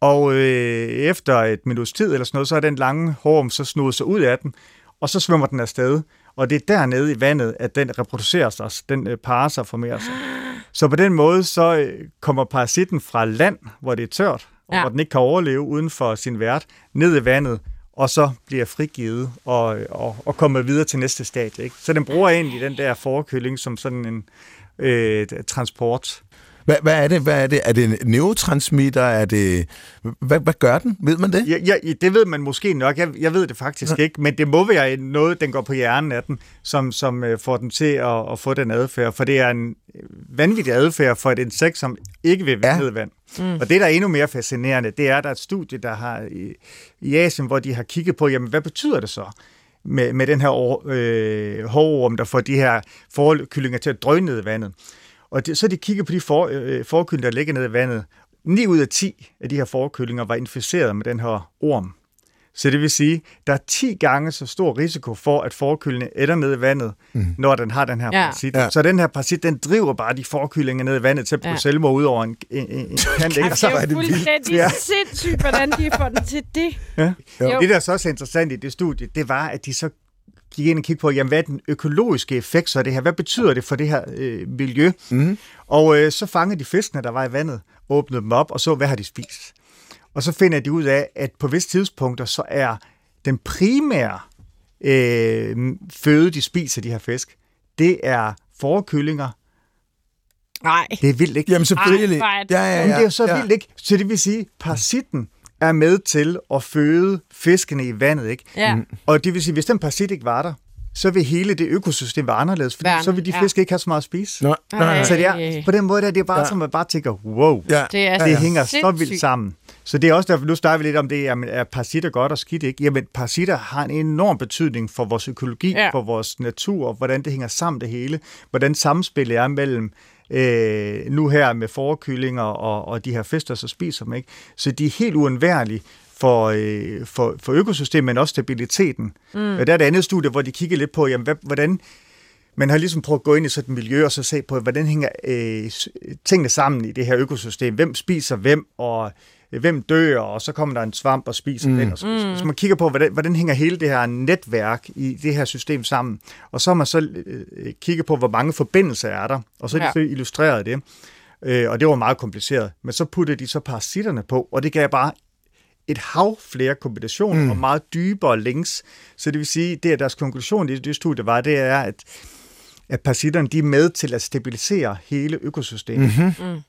Og øh, efter et minuts tid eller sådan noget, så er den lange orm så snoet sig ud af den, og så svømmer den afsted. Og det er dernede i vandet, at den reproducerer sig, den øh, parer sig og formerer sig. [GASPS] Så på den måde, så øh, kommer parasitten fra land, hvor det er tørt, og
Ja.
hvor den ikke kan overleve uden for sin vært, ned i vandet, og så bliver frigivet og, og, og kommer videre til næste stadie. Ikke? Så den bruger egentlig den der forkøling som sådan en øh, transport.
Hvad, hvad er det? Hvad er det? Er det en neurotransmitter? Er det... Hvad, hvad gør den? Ved man det?
Ja, ja, det ved man måske nok. Jeg, jeg ved det faktisk ja. ikke, men det må være noget, den går på hjernen af den, som, som øh, får den til at, at få den adfærd. For det er en øh, vanvittig adfærd for et insekt, som ikke vil
Ja.
vand. Mm. Og det, der er endnu mere fascinerende, det er, at der er et studie, der har i, i Asien, hvor de har kigget på, jamen, hvad betyder det så? Med, med den her øh, hårorm, der får de her forkyllinger til at drøne ned i vandet. Og det, så de kigger på de for, øh, forkyllinger, der ligger nede i vandet. 9 ud af 10 af de her forkyllinger var inficeret med den her orm. Så det vil sige, der er 10 gange så stor risiko for, at forkyllingen ender ned i vandet, mm. når den har den her
Ja.
parasit.
Ja.
Ja. Så den her parasit, den driver bare de forkyllinger ned i vandet til at begå
Ja.
ja. selvmord ud over en, en, en, en [LAUGHS] kant. så
det er jo fuldstændig
Ja.
sindssygt, hvordan de får den til det.
Ja.
Jo.
Det, der så også er interessant i det studie, det var, at de så gik ind og kiggede på, jamen, hvad er den økologiske effekt så af det her? Hvad betyder det for det her øh, miljø?
Mm.
Og øh, så fangede de fiskene, der var i vandet, åbnede dem op og så, hvad har de spist? Og så finder de ud af, at på visse tidspunkter, så er den primære øh, føde, de spiser, de her fisk, det er forkyllinger.
Nej.
Det er vildt, ikke?
Jamen selvfølgelig.
Ej,
ja, ja, ja,
Jamen, det er jo så
ja.
vildt, ikke? Så det vil sige, parasitten er med til at føde fiskene i vandet, ikke?
Ja.
Og det vil sige, hvis den parasit ikke var der, så vil hele det økosystem være anderledes, fordi
Være-
så vil de
ja.
fisk ikke have så meget at spise.
Nå, nej, nej.
Så det er, på den måde der, det er bare
Ja.
ja. som, man bare tænker, wow,
Ja.
Det er
det hænger så
sindssygt.
vildt sammen. Så det er også derfor, nu snakker vi lidt om det, jamen, er parasitter godt og skidt, ikke? Jamen, parasitter har en enorm betydning for vores økologi,
Ja.
ja. for vores natur, hvordan det hænger sammen det hele, hvordan samspillet er mellem øh, nu her med forkyllinger og, og de her fisk, der så spiser dem, ikke? Så de er helt uundværlige for, øh, for, for økosystemet, men også stabiliteten. Mm. Og der er et andet studie, hvor de kigger lidt på, jamen, hvad, hvordan man har ligesom prøvet at gå ind i sådan et miljø og så se på, hvordan hænger øh, tingene sammen i det her økosystem. Hvem spiser hvem, og hvem dør, og så kommer der en svamp og spiser mm. den. Og så, mm. så man kigger på, hvordan, hvordan hænger hele det her netværk i det her system sammen. Og så har man så øh, kigget på, hvor mange forbindelser er der, og så har
Ja.
de så illustreret det. Øh, og det var meget kompliceret. Men så puttede de så parasitterne på, og det gav bare et hav flere kombinationer mm. og meget dybere links. Så det vil sige, det er deres konklusion i det studie var, det er, at, at parasitterne de er med til at stabilisere hele økosystemet. Mm-hmm.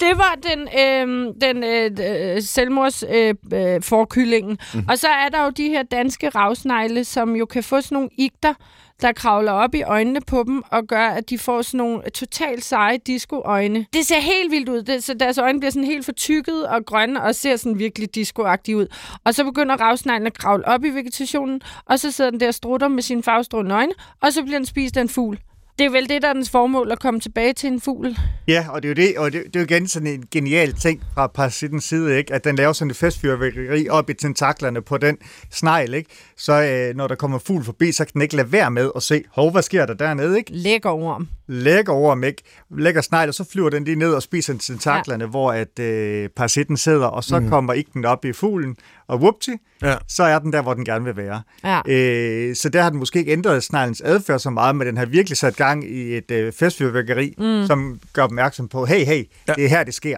Det var den, øh, den øh, selvmords øh, øh, forkyllingen. Mm. Og så er der jo de her danske ravsnegle, som jo kan få sådan nogle igter, der kravler op i øjnene på dem og gør, at de får sådan nogle totalt seje disco-øjne. Det ser helt vildt ud. Det, så deres øjne bliver sådan helt fortykket og grønne og ser sådan virkelig disco ud. Og så begynder ravsneglen at kravle op i vegetationen, og så sidder den der og strutter med sine farvestrålende øjne, og så bliver den spist af en fugl. Det er vel det, der er dens formål, at komme tilbage til en fugl.
Ja, og det er jo det, og det, det er jo igen sådan en genial ting fra parasittens side, ikke? at den laver sådan et festfyrværkeri op i tentaklerne på den snegl, ikke? så øh, når der kommer fugl forbi, så kan den ikke lade være med at se, hov, hvad sker der dernede, ikke?
Lækker orm.
lægger over dem, ikke? Lægger snegl, og så flyver den lige ned og spiser tentaklerne, ja. hvor at øh, parasitten sidder, og så mm. kommer igten op i fuglen, og whoopty,
Ja.
så er den der, hvor den gerne vil være.
Ja.
Øh, så der har den måske ikke ændret sneglens adfærd så meget, men den har virkelig sat gang gang i et øh, festfyrværkeri, mm. som gør opmærksom på, hey, hey, ja. det er her, det sker.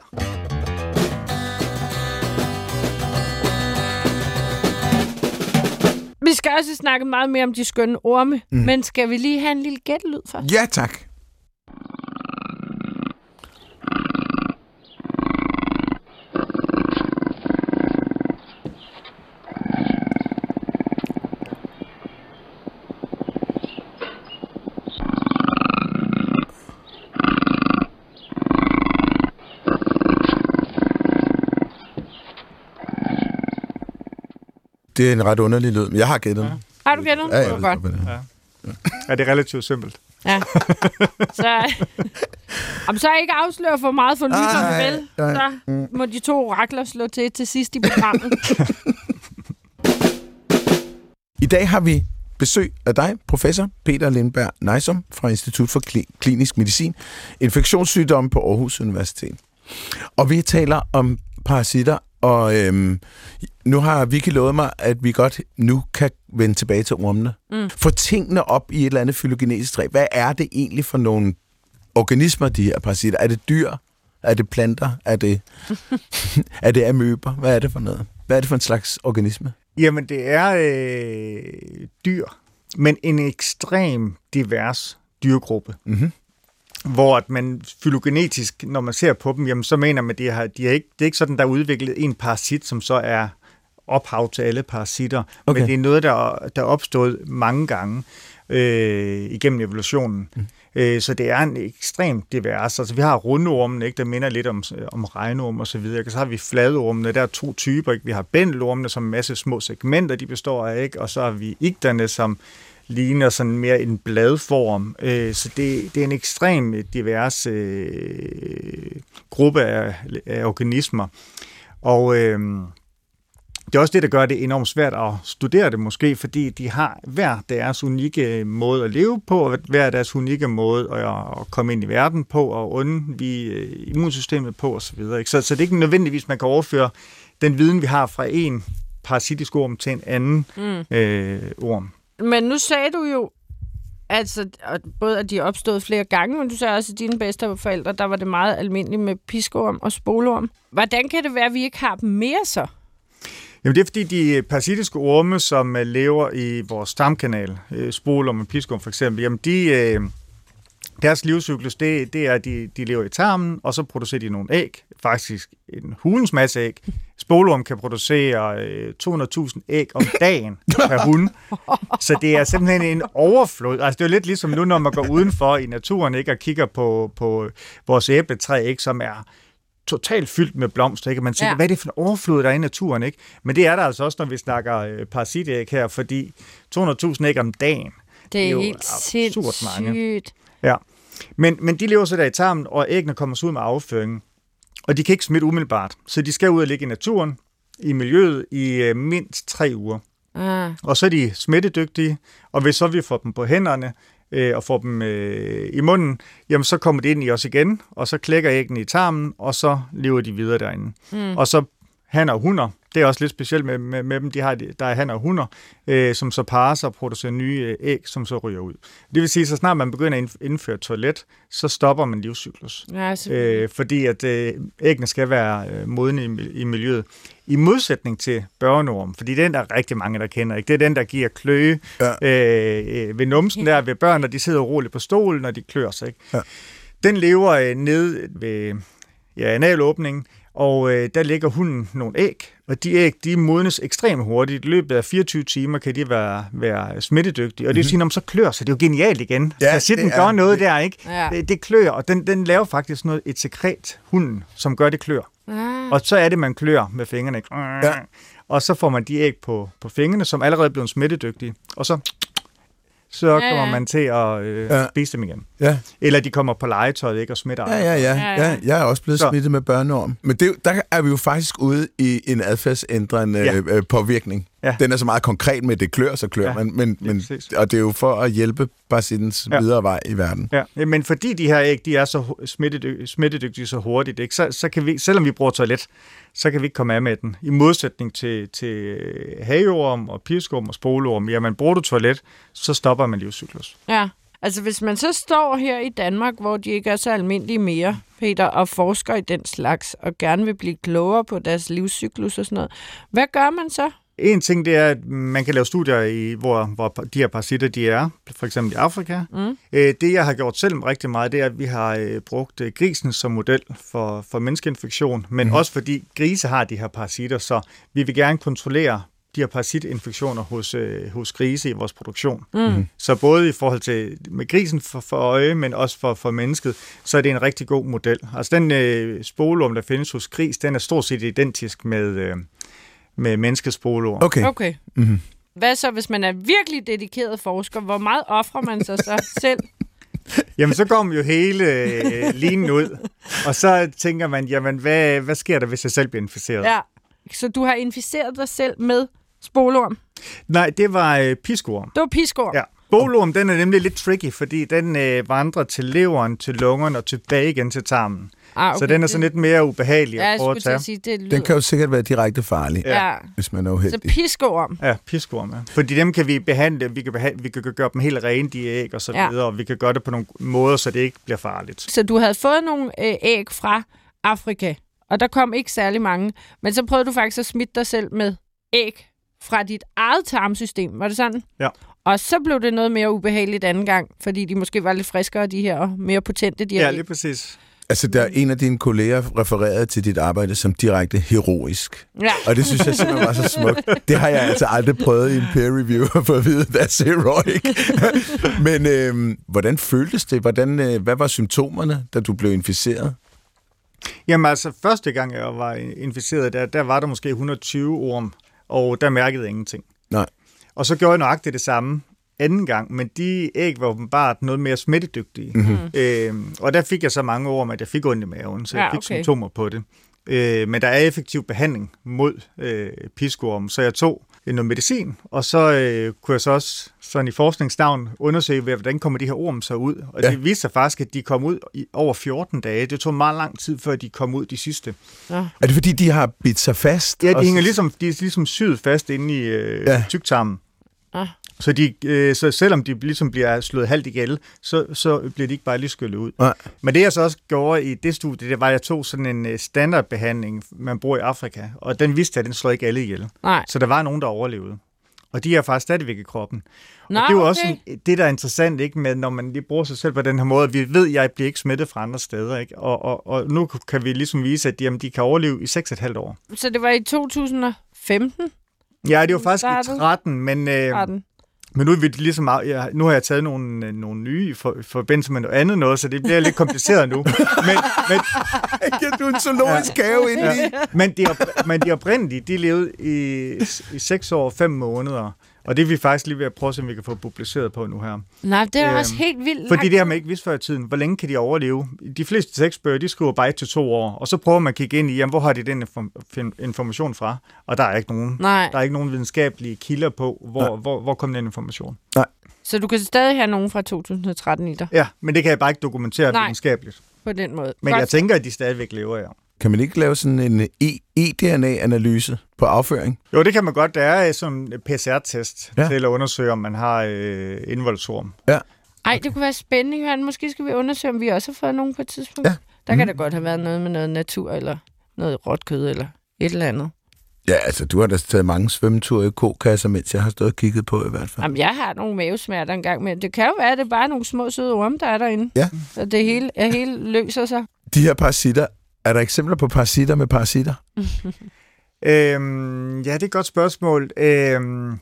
Vi skal også snakke meget mere om de skønne orme, mm. men skal vi lige have en lille gættelyd først?
Ja, tak. Det er en ret underlig lyd, men jeg har gættet den.
Har du gættet?
Ja,
Det
ja,
var
det
godt.
er.
Ja. ja, det er relativt simpelt.
Ja. Så, [LAUGHS] Jamen, så ikke afsløre for meget for lytterne, vel? Så må de to orakler slå til til sidst i programmet. [LAUGHS]
I dag har vi besøg af dig, professor Peter Lindberg Nejsom fra Institut for Kli- Klinisk Medicin, infektionssygdomme på Aarhus Universitet. Og vi taler om parasitter, og øhm, nu har Vicky lovet mig, at vi godt nu kan vende tilbage til ormene. Mm. Få tingene op i et eller andet fylogenetisk træ. Hvad er det egentlig for nogle organismer, de her parasitter? Er det dyr? Er det planter? Er det, [LAUGHS] [LAUGHS] er det amøber? Hvad er det for noget? Hvad er det for en slags organisme?
Jamen, det er øh, dyr, men en ekstrem divers dyrgruppe.
Mhm.
Hvor at man fylogenetisk, når man ser på dem, jamen, så mener man, at de har, de har ikke, det er ikke sådan, der er udviklet en parasit, som så er ophav til alle parasitter.
Okay.
Men det er noget, der, der er opstået mange gange øh, igennem evolutionen. Mm. Øh, så det er en ekstremt divers. Altså, vi har rundormen, ikke, der minder lidt om, om regnorm og så videre. Så har vi fladormene, der er to typer. Ikke? Vi har bændelormene, som en masse små segmenter, de består af. Ikke? Og så har vi igterne, som ligner sådan mere en bladform. Øh, så det, det er en ekstrem divers øh, gruppe af, af organismer. Og øh, det er også det, der gør det enormt svært at studere det måske, fordi de har hver deres unikke måde at leve på, og hver deres unikke måde at, at komme ind i verden på, og undvige immunsystemet på osv. Så, så, så det er ikke nødvendigvis, man kan overføre den viden, vi har fra en parasitisk orm til en anden mm. øh, orm.
Men nu sagde du jo, altså, at både at de er opstået flere gange, men du sagde også, at dine bedste forældre, der var det meget almindeligt med piskorm og spolorm. Hvordan kan det være, at vi ikke har dem mere så?
Jamen det er fordi de parasitiske orme, som øh, lever i vores stamkanal, øh, spolorm og piskorm for eksempel, jamen de, øh, deres livscyklus, det, det er, at de, de lever i tarmen, og så producerer de nogle æg, faktisk en hulens masse æg. Spolorm kan producere øh, 200.000 æg om dagen per hund. Så det er simpelthen en overflod. Altså det er jo lidt ligesom nu, når man går udenfor i naturen ikke, og kigger på, på vores æbletræ, ikke, som er totalt fyldt med blomster, ikke? Man tænker,
Ja.
hvad er det for en overflod, der er i naturen, ikke? Men det er der altså også, når vi snakker øh, parasitæg her, fordi 200.000 æg om dagen.
Det er,
er jo
helt
absurd
sindssygt.
mange. Ja. Men, men de lever så der i tarmen, og æggene kommer så ud med afføringen. Og de kan ikke smitte umiddelbart, så de skal ud og ligge i naturen, i miljøet, i øh, mindst tre uger.
Ah,
Og så er de smittedygtige, og hvis så vi får dem på hænderne, øh, og får dem øh, i munden, jamen så kommer de ind i os igen, og så klækker æggene i tarmen, og så lever de videre derinde. Mm. Og så hanner og hunder, det er også lidt specielt med, med, med dem, de har, der er hanner og hunder, øh, som så parer sig og producerer nye øh, æg, som så ryger ud. Det vil sige, så snart man begynder at indf- indføre toilet, så stopper man livscyklus.
ja,
Øh, fordi at øh, æggene skal være øh, modne i, i miljøet. I modsætning til børneorm, fordi den der er rigtig mange, der kender. ikke. Det er den, der giver kløe
Ja.
øh, øh, ved numsen der ved børn, når de sidder roligt på stolen, når de klør sig. Ikke?
Ja.
Den lever øh, ned ved ja, analåbningen, og øh, der ligger hunden nogle æg, og de æg, de modnes ekstremt hurtigt. I løbet af 24 timer kan de være, være smittedygtige, og det vil sige, når man så klør, så det er jo genialt igen.
Mhm. Ja,
Ja, den
det er-
gør noget der, ikke?
Ja.
Det, det klør, og den, den laver faktisk noget, et sekret, hunden, som gør det klør.
ah,
Og så er det, man klør med fingrene. Ikke?
Ja.
Og så får man de æg på, på fingrene, som allerede er blevet smittedygtige. Og så, så
Ja,
ja, kommer man til at øh,
ja.
spise dem igen.
Ja.
Eller de kommer på legetøjet ikke, og smitter
Ja,
andre.
ja, ja,
Ja, ja.
ja. Jeg er også blevet
Så-
smittet med børneorm. Men det, er der er vi jo faktisk ude i en adfærdsændrende
Ja.
ja. øh, påvirkning.
Ja.
Den er så meget konkret med, at det klør, så klør
Ja,
man. Men, men, og det er jo for at hjælpe parasittens ja.
Ja.
videre vej i verden.
Ja, men fordi de her æg, de er så smittedyg- smittedygtige så hurtigt, ikke, så, så kan vi, selvom vi bruger toilet, så kan vi ikke komme af med den. I modsætning til, til øh, hageorm og piskorm og spolorm, jamen bruger du toilet, så stopper man livscyklus.
ja. Altså, hvis man så står her i Danmark, hvor de ikke er så almindelige mere, Peter, og forsker i den slags, og gerne vil blive klogere på deres livscyklus og sådan noget, hvad gør man så?
en ting det er, at man kan lave studier, i, hvor, hvor de her parasitter de er, for eksempel i Afrika.
Mm.
Øh, det, jeg har gjort selv rigtig meget, det er, at vi har øh, brugt øh, grisen som model for, for menneskeinfektion, men mm. også fordi grise har de her parasitter, så vi vil gerne kontrollere de her parasitinfektioner hos, øh, hos grise i vores produktion.
Mm.
Så både i forhold til med grisen for, for øje, men også for, for mennesket, så er det en rigtig god model. Altså den øh, spolorm, der findes hos gris, den er stort set identisk med, øh, med menneskets spolorm.
Okay.
Okay.
Mm-hmm.
Hvad så, hvis man er virkelig dedikeret forsker? Hvor meget offrer man sig så [LAUGHS] selv?
Jamen, så kommer jo hele øh, linen ud, og så tænker man, jamen, hvad, hvad sker der, hvis jeg selv bliver inficeret?
Ja. Så du har inficeret dig selv med spolorm?
Nej, det var øh, piskorm.
Det var piskor.
Ja. Spolorm, den er nemlig lidt tricky, fordi den øh, vandrer til leveren, til lungerne og tilbage igen til tarmen.
Ah,
Okay. Så den er sådan lidt mere ubehagelig
Ja,
at prøve at tage.
sige, det lyder...
Den kan jo sikkert være direkte farlig,
Ja.
hvis man er
Så
uheldig.
piskorm.
Ja, piskorm, ja. Fordi dem kan vi behandle, vi kan, behandle, vi kan gøre dem helt rene, de æg og så
Ja.
videre, og vi kan gøre det på nogle måder, så det ikke bliver farligt.
Så du havde fået nogle øh, æg fra Afrika, og der kom ikke særlig mange. Men så prøvede du faktisk at smitte dig selv med æg fra dit eget tarmsystem. Var det sådan?
Ja.
Og så blev det noget mere ubehageligt anden gang, fordi de måske var lidt friskere, de her, og mere potente, de her
Ja, lige præcis.
Altså, der er en af dine kolleger refereret til dit arbejde som direkte heroisk.
Ja.
Og det synes jeg simpelthen var så smukt. Det har jeg altså aldrig prøvet i en peer review at få at vide, that's heroic. [LAUGHS] Men øh, hvordan føltes det? Hvordan, øh, hvad var symptomerne, da du blev inficeret?
Jamen altså, første gang jeg var inficeret, der, der var der måske 120 orm, og der mærkede jeg ingenting.
Nej.
Og så gjorde jeg nøjagtigt det samme anden gang, men de æg var åbenbart noget mere smittedygtige.
Mhm.
Mm-hmm. Øhm, og der fik jeg så mange orm, at jeg fik ondt i maven, så jeg
Ja,
fik
okay.
symptomer på det. Øh, men der er effektiv behandling mod øh, piskorm, så jeg tog noget medicin, og så øh, kunne jeg så også sådan i forskningsnavn undersøge, hvordan kommer de her orm så ud. Og
Ja.
ja. det viste sig faktisk, at de kom ud i over 14 dage. Det tog meget lang tid, før de kom ud de sidste.
Nå.
Er det fordi, de har bidt sig fast?
Ja, de hænger ligesom, de er ligesom syet fast inde i øh,
Ja.
ja. Så, de, øh, så selvom de ligesom bliver slået halvt ihjel, så, så bliver de ikke bare lige skyllet ud.
Nej.
Men det jeg så også gjorde i det studie, det var, at jeg tog sådan en øh, standardbehandling, man bruger i Afrika, og den vidste, at den slår ikke alle ihjel.
Nej.
Så der var nogen, der overlevede. Og de er faktisk stadigvæk i kroppen.
Nå,
og det er jo
okay.
også en, det, der er interessant, ikke, med, når man lige bruger sig selv på den her måde. Vi ved, at jeg bliver ikke smittet fra andre steder. Ikke? Og, og, og nu kan vi ligesom vise, at jamen, de kan overleve i 6,5 år.
Så det var i 2015?
Ja, det var faktisk i 13, men, øh,
13.
men nu, er vi ligesom, ja, nu har jeg taget nogle, øh, nogle nye i for, forbindelse med noget andet noget, så det bliver lidt kompliceret nu. Men, men,
du en zoologisk gave ind i?
men, de, men de oprindelige, de levede i, i 6 år og 5 måneder. Og det er vi faktisk lige ved at prøve, at se, om vi kan få publiceret på nu her.
Nej, det er
Øhm,
også helt vildt
Fordi det har man ikke vidst før i tiden. Hvor længe kan de overleve? De fleste tekstbøger, de skriver bare et til to år. Og så prøver man at kigge ind i, jamen, hvor har de den information fra? Og der er ikke nogen.
Nej,
Der er ikke nogen videnskabelige kilder på, hvor, hvor, hvor kom den information.
så du kan stadig have nogen fra 2013 i dig
Ja, men det kan jeg bare ikke dokumentere
Nej.
videnskabeligt.
på den måde.
Men
Godt.
jeg tænker, at de stadigvæk lever, ja.
Kan man ikke lave sådan en e- e-DNA-analyse på afføring?
Jo, det kan man godt. Der er øh, sådan en PCR-test
Ja.
ja. til at undersøge, om man har øh, indvoldsorm.
Ej, det kunne være spændende, Johan. Måske skal vi undersøge, om vi også har fået nogen på et tidspunkt.
Ja.
Der kan
Mhm.
da godt have været noget med noget natur, eller noget råt kød, eller et eller andet.
Ja, altså, du har da taget mange svømmeture i kokasser, mens jeg har stået og kigget på i hvert fald.
Jamen, jeg har nogle mavesmerter engang, men det kan jo være, at det er bare nogle små søde orme, der er derinde.
Ja.
Så det hele, det hele løser sig.
De her parasitter, er der eksempler på parasitter med parasitter? [LAUGHS]
Øhm, ja, det er et godt spørgsmål. Øhm,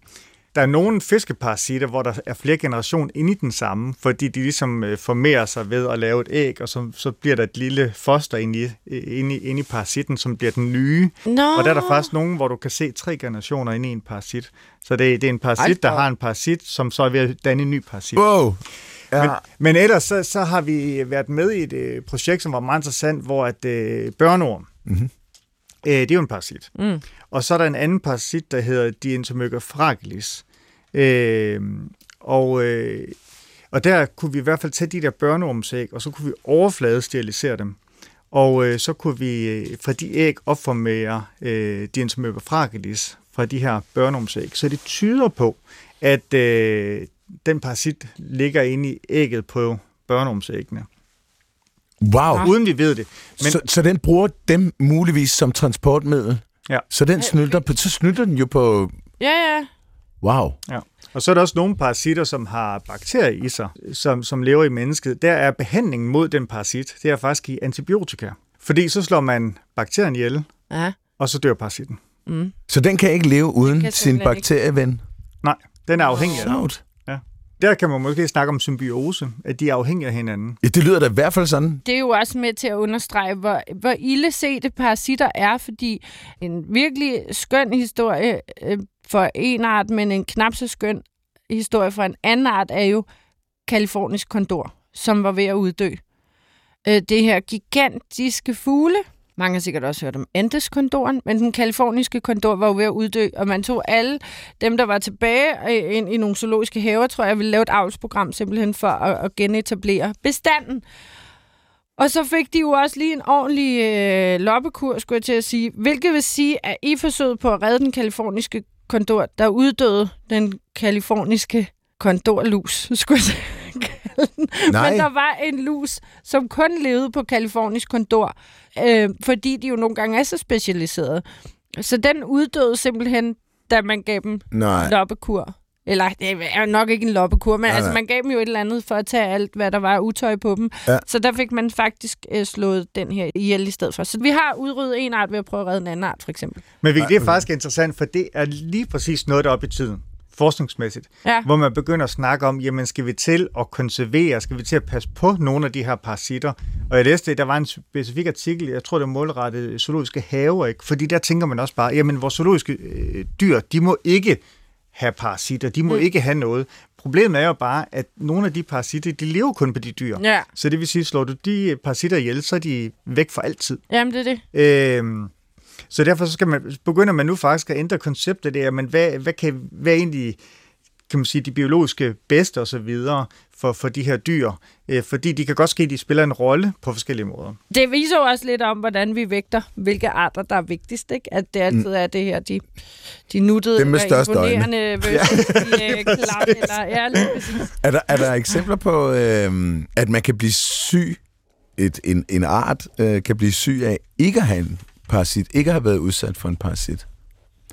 der er nogle fiskeparasitter, hvor der er flere generationer inde i den samme, fordi de ligesom øh, formerer sig ved at lave et æg, og så, så bliver der et lille foster inde i, inde, i, inde i parasitten, som bliver den nye.
Nå,
Og der er der faktisk nogen, hvor du kan se tre generationer inde i en parasit. Så det, det er en
Ej,
parasit, der
hvor-
har en parasit, som så er ved at danne en ny parasit.
Wow! Ja.
Men, men ellers så, så har vi været med i et øh, projekt, som var meget interessant, hvor at øh, børneorm,
Mhm.
øh, det er jo en parasit.
Mm.
Og så er der en anden parasit, der hedder Dientomyga fragilis. Øh, og, øh, og der kunne vi i hvert fald tage de der børneormsæg, og så kunne vi overfladesterilisere dem. Og øh, så kunne vi øh, fra de æg opformere øh, Dientomyga fragilis fra de her børneormsæg. Så det tyder på, at øh, den parasit ligger inde i ægget på børneormsæggene.
Wow!
Uden vi ved det. Men,
Så, så den bruger dem muligvis som transportmiddel?
Ja.
Så den snylter, på, så snylter den jo på
Ja, ja.
Wow.
Ja. Og så er der også nogle parasitter, som har bakterier i sig, som, som lever i mennesket. Der er behandlingen mod den parasit, det er faktisk give antibiotika. Fordi så slår man bakterien ihjel,
Ja.
og så dør parasitten.
Mm.
Så den kan ikke leve uden sin
simpelthen ikke.
bakterieven?
Nej, den er afhængig af det. Der kan man måske snakke om symbiose, at de er afhængige af hinanden.
Ja, det lyder da i hvert fald sådan.
Det er jo også med til at understrege, hvor, hvor ille sete parasitter er, fordi en virkelig skøn historie øh, for en art, men en knap så skøn historie for en anden art, er jo kalifornisk kondor, som var ved at uddø. Øh, det her gigantiske fugle, mange har sikkert også hørt om Andes-kondoren, men den kaliforniske kondor var jo ved at uddø, og man tog alle dem, der var tilbage øh, ind i nogle zoologiske haver, tror jeg, ville lave et avlsprogram simpelthen for at, at genetablere bestanden. Og så fik de jo også lige en ordentlig øh, loppekur, skulle jeg til at sige, hvilket vil sige, at i forsøget på at redde den kaliforniske kondor, der uddøde den kaliforniske kondorlus, skulle jeg sige kalde den.
Nej.
Men der var en lus, som kun levede på kalifornisk kondor, øh, fordi de jo nogle gange er så specialiserede. Så den uddøde simpelthen, da man gav dem
Nej.
loppekur. Eller det er nok ikke en loppekur, men
Nej,
altså,
nej.
man gav dem jo et eller andet for at tage alt, hvad der var utøj på dem.
Ja.
Så der fik man faktisk øh, slået den her ihjel i stedet for. Så vi har udryddet en art ved at prøve at redde en anden art, for eksempel.
Men det er faktisk interessant, for det er lige præcis noget, der er oppe i tiden, forskningsmæssigt,
Ja.
hvor man begynder at snakke om, jamen skal vi til at konservere, skal vi til at passe på nogle af de her parasitter? Og jeg læste, der var en specifik artikel, jeg tror det er målrettet zoologiske haver, ikke? fordi der tænker man også bare, jamen vores zoologiske øh, dyr, de må ikke have parasitter, de må mm. ikke have noget. Problemet er jo bare, at nogle af de parasitter, de lever kun på de dyr.
Ja,
Så det vil sige, slår du de parasitter ihjel, så er de væk for altid.
jamen det er det.
Øhm, så derfor så skal man, begynder man nu faktisk at ændre konceptet der, men hvad, hvad kan hvad er egentlig kan man sige, de biologiske bedste og så videre for, for de her dyr, øh, fordi de kan godt ske, at de spiller en rolle på forskellige måder.
Det viser jo også lidt om, hvordan vi vægter, hvilke arter, der er vigtigst. Ikke? At det altid er det her, de, de nuttede,
Dem med
eller
største øjne.
imponerende [LAUGHS] versus de øh, klamme. Eller, ja, lige præcis.
Er der, er der eksempler på, øh, at man kan blive syg, et, en, en art øh, kan blive syg af ikke at have en parasit, ikke har været udsat for en parasit?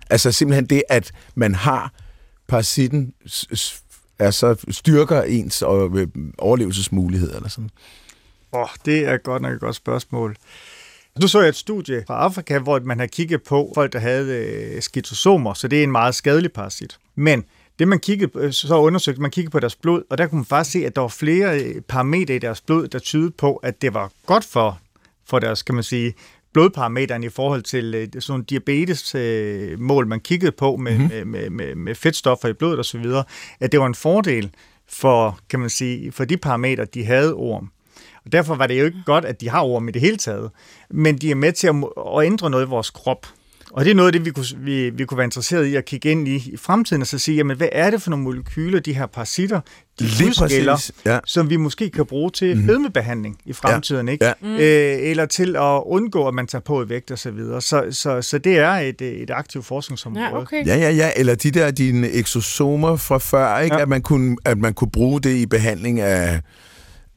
Altså simpelthen det, at man har parasitten, er så altså styrker ens øh, overlevelsesmuligheder eller sådan.
Åh, oh, det er godt nok et godt spørgsmål. Nu så jeg et studie fra Afrika, hvor man har kigget på folk, der havde øh, skizosomer, så det er en meget skadelig parasit. Men det man kiggede øh, så undersøgte, man kiggede på deres blod, og der kunne man faktisk se, at der var flere parametre i deres blod, der tydede på, at det var godt for, for deres, kan man sige, blodparameteren i forhold til øh, sådan nogle diabetes-mål, man kiggede på med, mm-hmm. med, med, med, med fedtstoffer i blodet osv., at det var en fordel for, kan man sige, for de parametre, de havde orm. Og derfor var det jo ikke godt, at de har orm i det hele taget. Men de er med til at, at ændre noget i vores krop. Og det er noget af det, vi kunne, vi, vi kunne være interesseret i at kigge ind i i fremtiden, og så sige, jamen, hvad er det for nogle molekyler, de her parasitter, de udskiller,
ja.
som vi måske kan bruge til mm-hmm. fedmebehandling i fremtiden, ikke?
Ja.
Mm.
Øh, eller til at undgå, at man tager på i vægt og så videre. Så, så, så det er et, et aktivt forskningsområde.
Ja, okay.
Ja, ja, ja. Eller de der dine exosomer fra før, ikke?
Ja.
Ja. At, man kunne, at man kunne bruge det i behandling af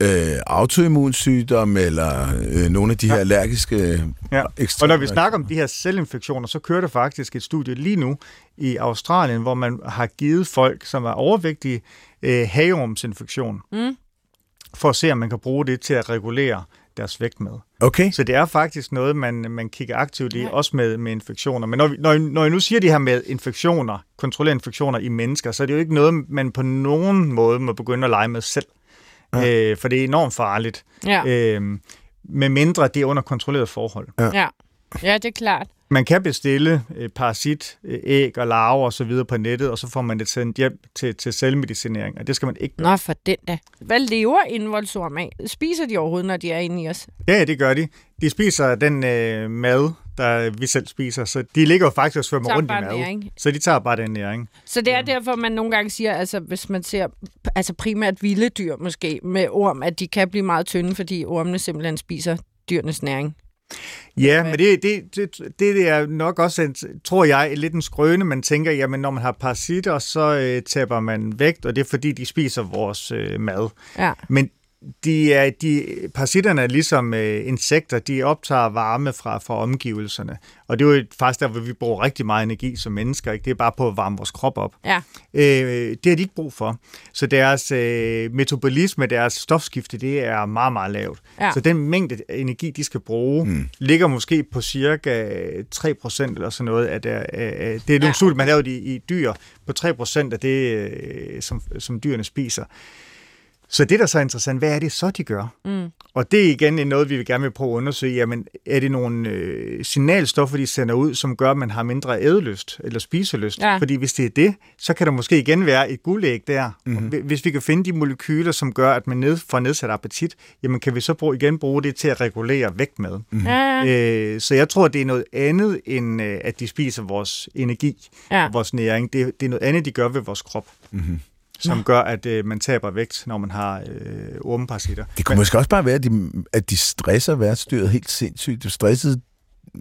øh, autoimmunsygdom eller øh, nogle af de her
Ja.
allergiske
Ja.
ekstra-
Og når vi snakker om de her celinfektioner, så kører der faktisk et studie lige nu i Australien, hvor man har givet folk, som er overvægtige, øh, hageormsinfektion,
Mm.
for at se, om man kan bruge det til at regulere deres vægt med.
Okay.
Så det er faktisk noget, man, man kigger aktivt i,
Ja.
også med, med infektioner. Men når, vi, når, når jeg nu siger det her med infektioner, kontrollere infektioner i mennesker, så er det jo ikke noget, man på nogen måde må begynde at lege med selv.
Ja.
Øh, for det er enormt farligt.
Ja.
Øh, med mindre det er under kontrolleret forhold.
ja. ja, det er klart.
Man kan bestille øh, parasit, øh, æg og larver og så videre på nettet, og så får man det sendt hjem til, til selvmedicinering, og det skal man ikke gøre.
Nå, for den da. Hvad lever indvoldsorm af? Spiser de overhovedet, når de er inde i os?
Ja, ja, det gør de. De spiser den øh, mad, der vi selv spiser, så de ligger jo faktisk og svømmer rundt i mad.
næring.
Så de tager bare den næring.
Så det er derfor, man nogle gange siger, altså hvis man ser altså primært vilde dyr måske med orm, at de kan blive meget tynde, fordi ormene simpelthen spiser dyrenes næring.
Ja, men det, det, det, det er nok også, en, tror jeg, lidt en skrøne. Man tænker, jamen når man har parasitter, så øh, taber man vægt, og det er fordi, de spiser vores øh, mad.
Ja.
Men de er, de, parasitterne er ligesom øh, insekter, de optager varme fra, fra omgivelserne. Og det er jo faktisk der, hvor vi bruger rigtig meget energi som mennesker. Ikke? Det er bare på at varme vores krop op.
Ja.
Øh, det har de ikke brug for. Så deres øh, metabolisme, deres stofskifte, det er meget, meget lavt.
Ja.
Så den mængde energi, de skal bruge, mm. ligger måske på cirka 3% eller sådan noget. Af det, af, af, det er nogle
Ja.
studier, man har lavet i, i dyr, på 3% af det, øh, som, som dyrene spiser. Så det, der så er interessant, hvad er det så, de gør?
Mm.
Og det er igen noget, vi vil gerne vil prøve at undersøge. Jamen, er det nogle øh, signalstoffer, de sender ud, som gør, at man har mindre ædelyst eller spiselyst?
Ja.
Fordi hvis det er det, så kan der måske igen være et guldæg der. Mm-hmm. Hvis vi kan finde de molekyler, som gør, at man ned, får nedsat appetit, jamen kan vi så bruge, igen bruge det til at regulere vægt med. Mm-hmm.
Ja, ja.
Øh, så jeg tror, det er noget andet, end øh, at de spiser vores energi,
Ja.
og vores næring. Det, det er noget andet, de gør ved vores krop. Mm-hmm som gør, at øh, man taber vægt, når man har øh, ormeparasitter.
Det kunne måske også bare være, at de, at de stresser værtsdyret helt sindssygt. Det stresset,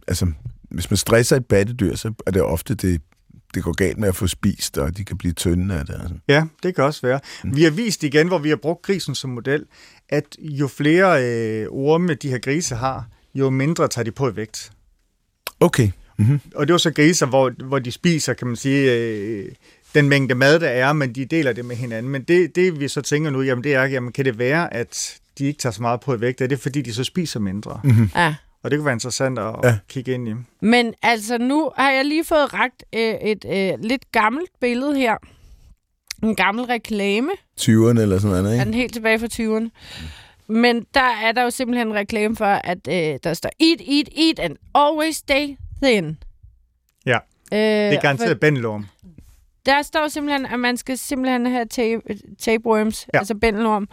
altså, hvis man stresser et pattedyr, så er det ofte, det, det går galt med at få spist, og de kan blive tynde af det. Altså.
Ja, det kan også være. Mm. Vi har vist igen, hvor vi har brugt grisen som model, at jo flere øh, orme de her grise har, jo mindre tager de på i vægt.
Okay. Mm-hmm.
Og det er jo så griser, hvor, hvor de spiser, kan man sige, øh, den mængde mad, der er, men de deler det med hinanden. Men det, det vi så tænker nu, jamen det er, jamen kan det være, at de ikke tager så meget på i vægt? Er det, fordi de så spiser mindre? Mm.
ja.
Og det kunne være interessant at
Ja.
kigge ind i.
Men altså, nu har jeg lige fået ragt øh, et øh, lidt gammelt billede her. En gammel reklame.
20'erne eller sådan noget,
Er
ikke?
den helt tilbage fra 20'erne. Men der er der jo simpelthen en reklame for, at øh, der står Eat, eat, eat and always stay thin.
Ja,
Øh,
det er
for
garanteret bændelorm.
Der står simpelthen, at man skal simpelthen have tape, tapeworms, ja.
Ja.
altså bændelorm.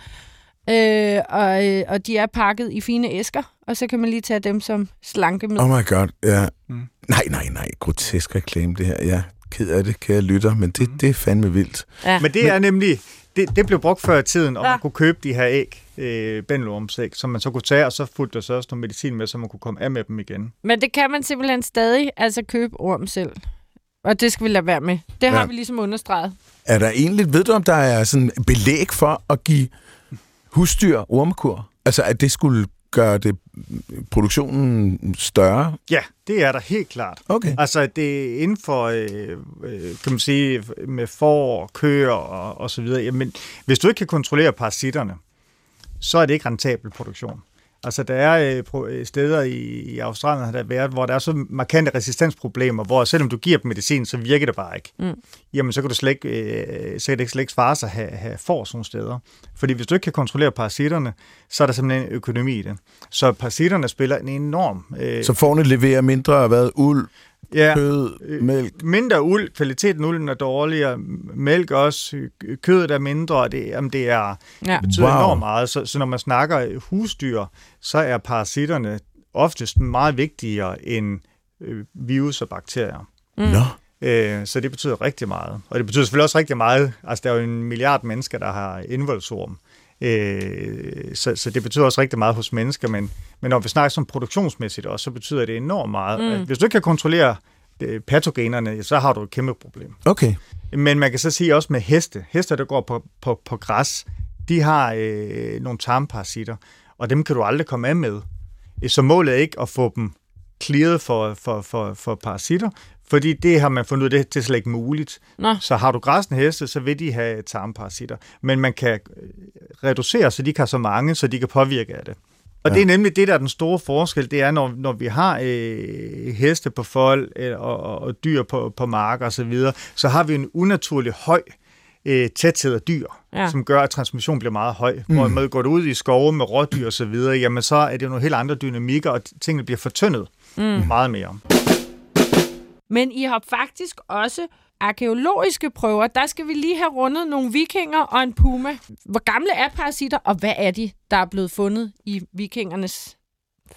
Øh, og, øh, og de er pakket i fine æsker, og så kan man lige tage dem som slankemiddel.
Oh my god, ja.
Mm.
Nej, nej, nej. Grotesk reklame, det her. Jeg er ked af det, kære lytter, men det, det er fandme vildt.
Ja.
Men det er nemlig, det, det blev brugt før i tiden, og
Ja.
man kunne købe de her æg, øh, bændelormsæg, som man så kunne tage, og så fulgte der så også noget medicin med, så man kunne komme af med dem igen.
Men det kan man simpelthen stadig altså købe orm selv. Og det skal vi lade være med. Det har
Ja.
vi ligesom understreget.
Er der egentlig, ved du om der er sådan belæg for at give husdyr ormekur? Altså, at det skulle gøre det produktionen større?
Ja, det er der helt klart.
Okay.
Altså, det er inden for, øh, øh, kan man sige, med får, køer og, og så videre. Jamen, hvis du ikke kan kontrollere parasitterne, så er det ikke rentabel produktion. Altså, der er øh, øh, steder i, i Australien, har der været, hvor der er så markante resistensproblemer, hvor selvom du giver dem medicin, så virker det bare ikke.
Mm.
Jamen, så kan du slet ikke, øh, så kan det ikke slet ikke svare sig at have, have får sådan nogle steder. Fordi hvis du ikke kan kontrollere parasitterne, så er der simpelthen en økonomi i det. Så parasitterne spiller en enorm... Øh,
Så forne leverer mindre hvad? Uld,
ja,
kød, mælk?
mindre uld, kvaliteten af ulden er dårligere, mælk også, øh, kødet er mindre, og det, jamen det er,
Ja.
betyder
Wow.
wow. enormt meget. Så, så når man snakker husdyr, så er parasitterne oftest meget vigtigere end øh, virus og bakterier.
Mm.
Nå.
Øh, så det betyder rigtig meget. Og det betyder selvfølgelig også rigtig meget, altså der er jo en milliard mennesker, der har indvoldsorm. Øh, så, så det betyder også rigtig meget hos mennesker, men, men når vi snakker som produktionsmæssigt også, så betyder det enormt meget.
Mm.
Mm. Hvis du ikke kan kontrollere øh, patogenerne, så har du et kæmpe problem.
Okay.
Men man kan så sige også med heste. Heste, der går på, på, på græs, de har øh, nogle tarmparasitter, og dem kan du aldrig komme af med. Så målet er ikke at få dem clearet for, for, for, for parasitter, fordi det har man fundet ud af, det er slet ikke muligt.
Nå.
Så har du græsne heste, så vil de have tarmparasitter. Men man kan øh, reducere, så de ikke har så mange, så de kan påvirke af det. Og ja. det er nemlig det, der er den store forskel, det er, når, når vi har øh, heste på fold øh, og, og, og dyr på, på marker osv., så, så har vi en unaturlig høj øh, tæthed af dyr,
Ja.
som gør, at transmission bliver meget høj. Mm. Hvor man går ud i skove med rådyr osv., jamen så er det jo nogle helt andre dynamikker, og tingene bliver fortyndet mm. meget mere.
Men I har faktisk også arkeologiske prøver. Der skal vi lige have rundet nogle vikinger og en puma. Hvor gamle er parasitter, og hvad er de, der er blevet fundet i vikingernes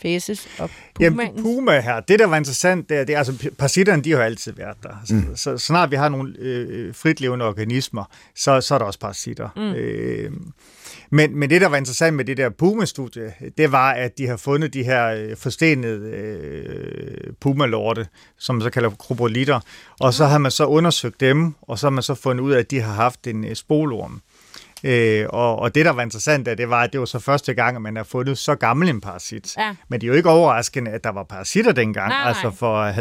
fæses og
Jamen,
pumaens?
puma her, det der var interessant, det er, det er altså, parasitterne, de har altid været der. Mm. Så, så snart vi har nogle øh, fritlevende organismer, så, så er der også parasitter. Mm. Øh, men, men det, der var interessant med det der puma-studie, det var, at de har fundet de her øh, forstenede øh, pumalorte, som man så kalder kropolitter, og så har man så undersøgt dem, og så har man så fundet ud af, at de har haft en øh, spolorm. Øh, og, og det, der var interessant, det var, at det var så første gang, at man har fundet så gammel en parasit.
Ja.
Men det er jo ikke overraskende, at der var parasitter dengang,
Nej, nej.
altså for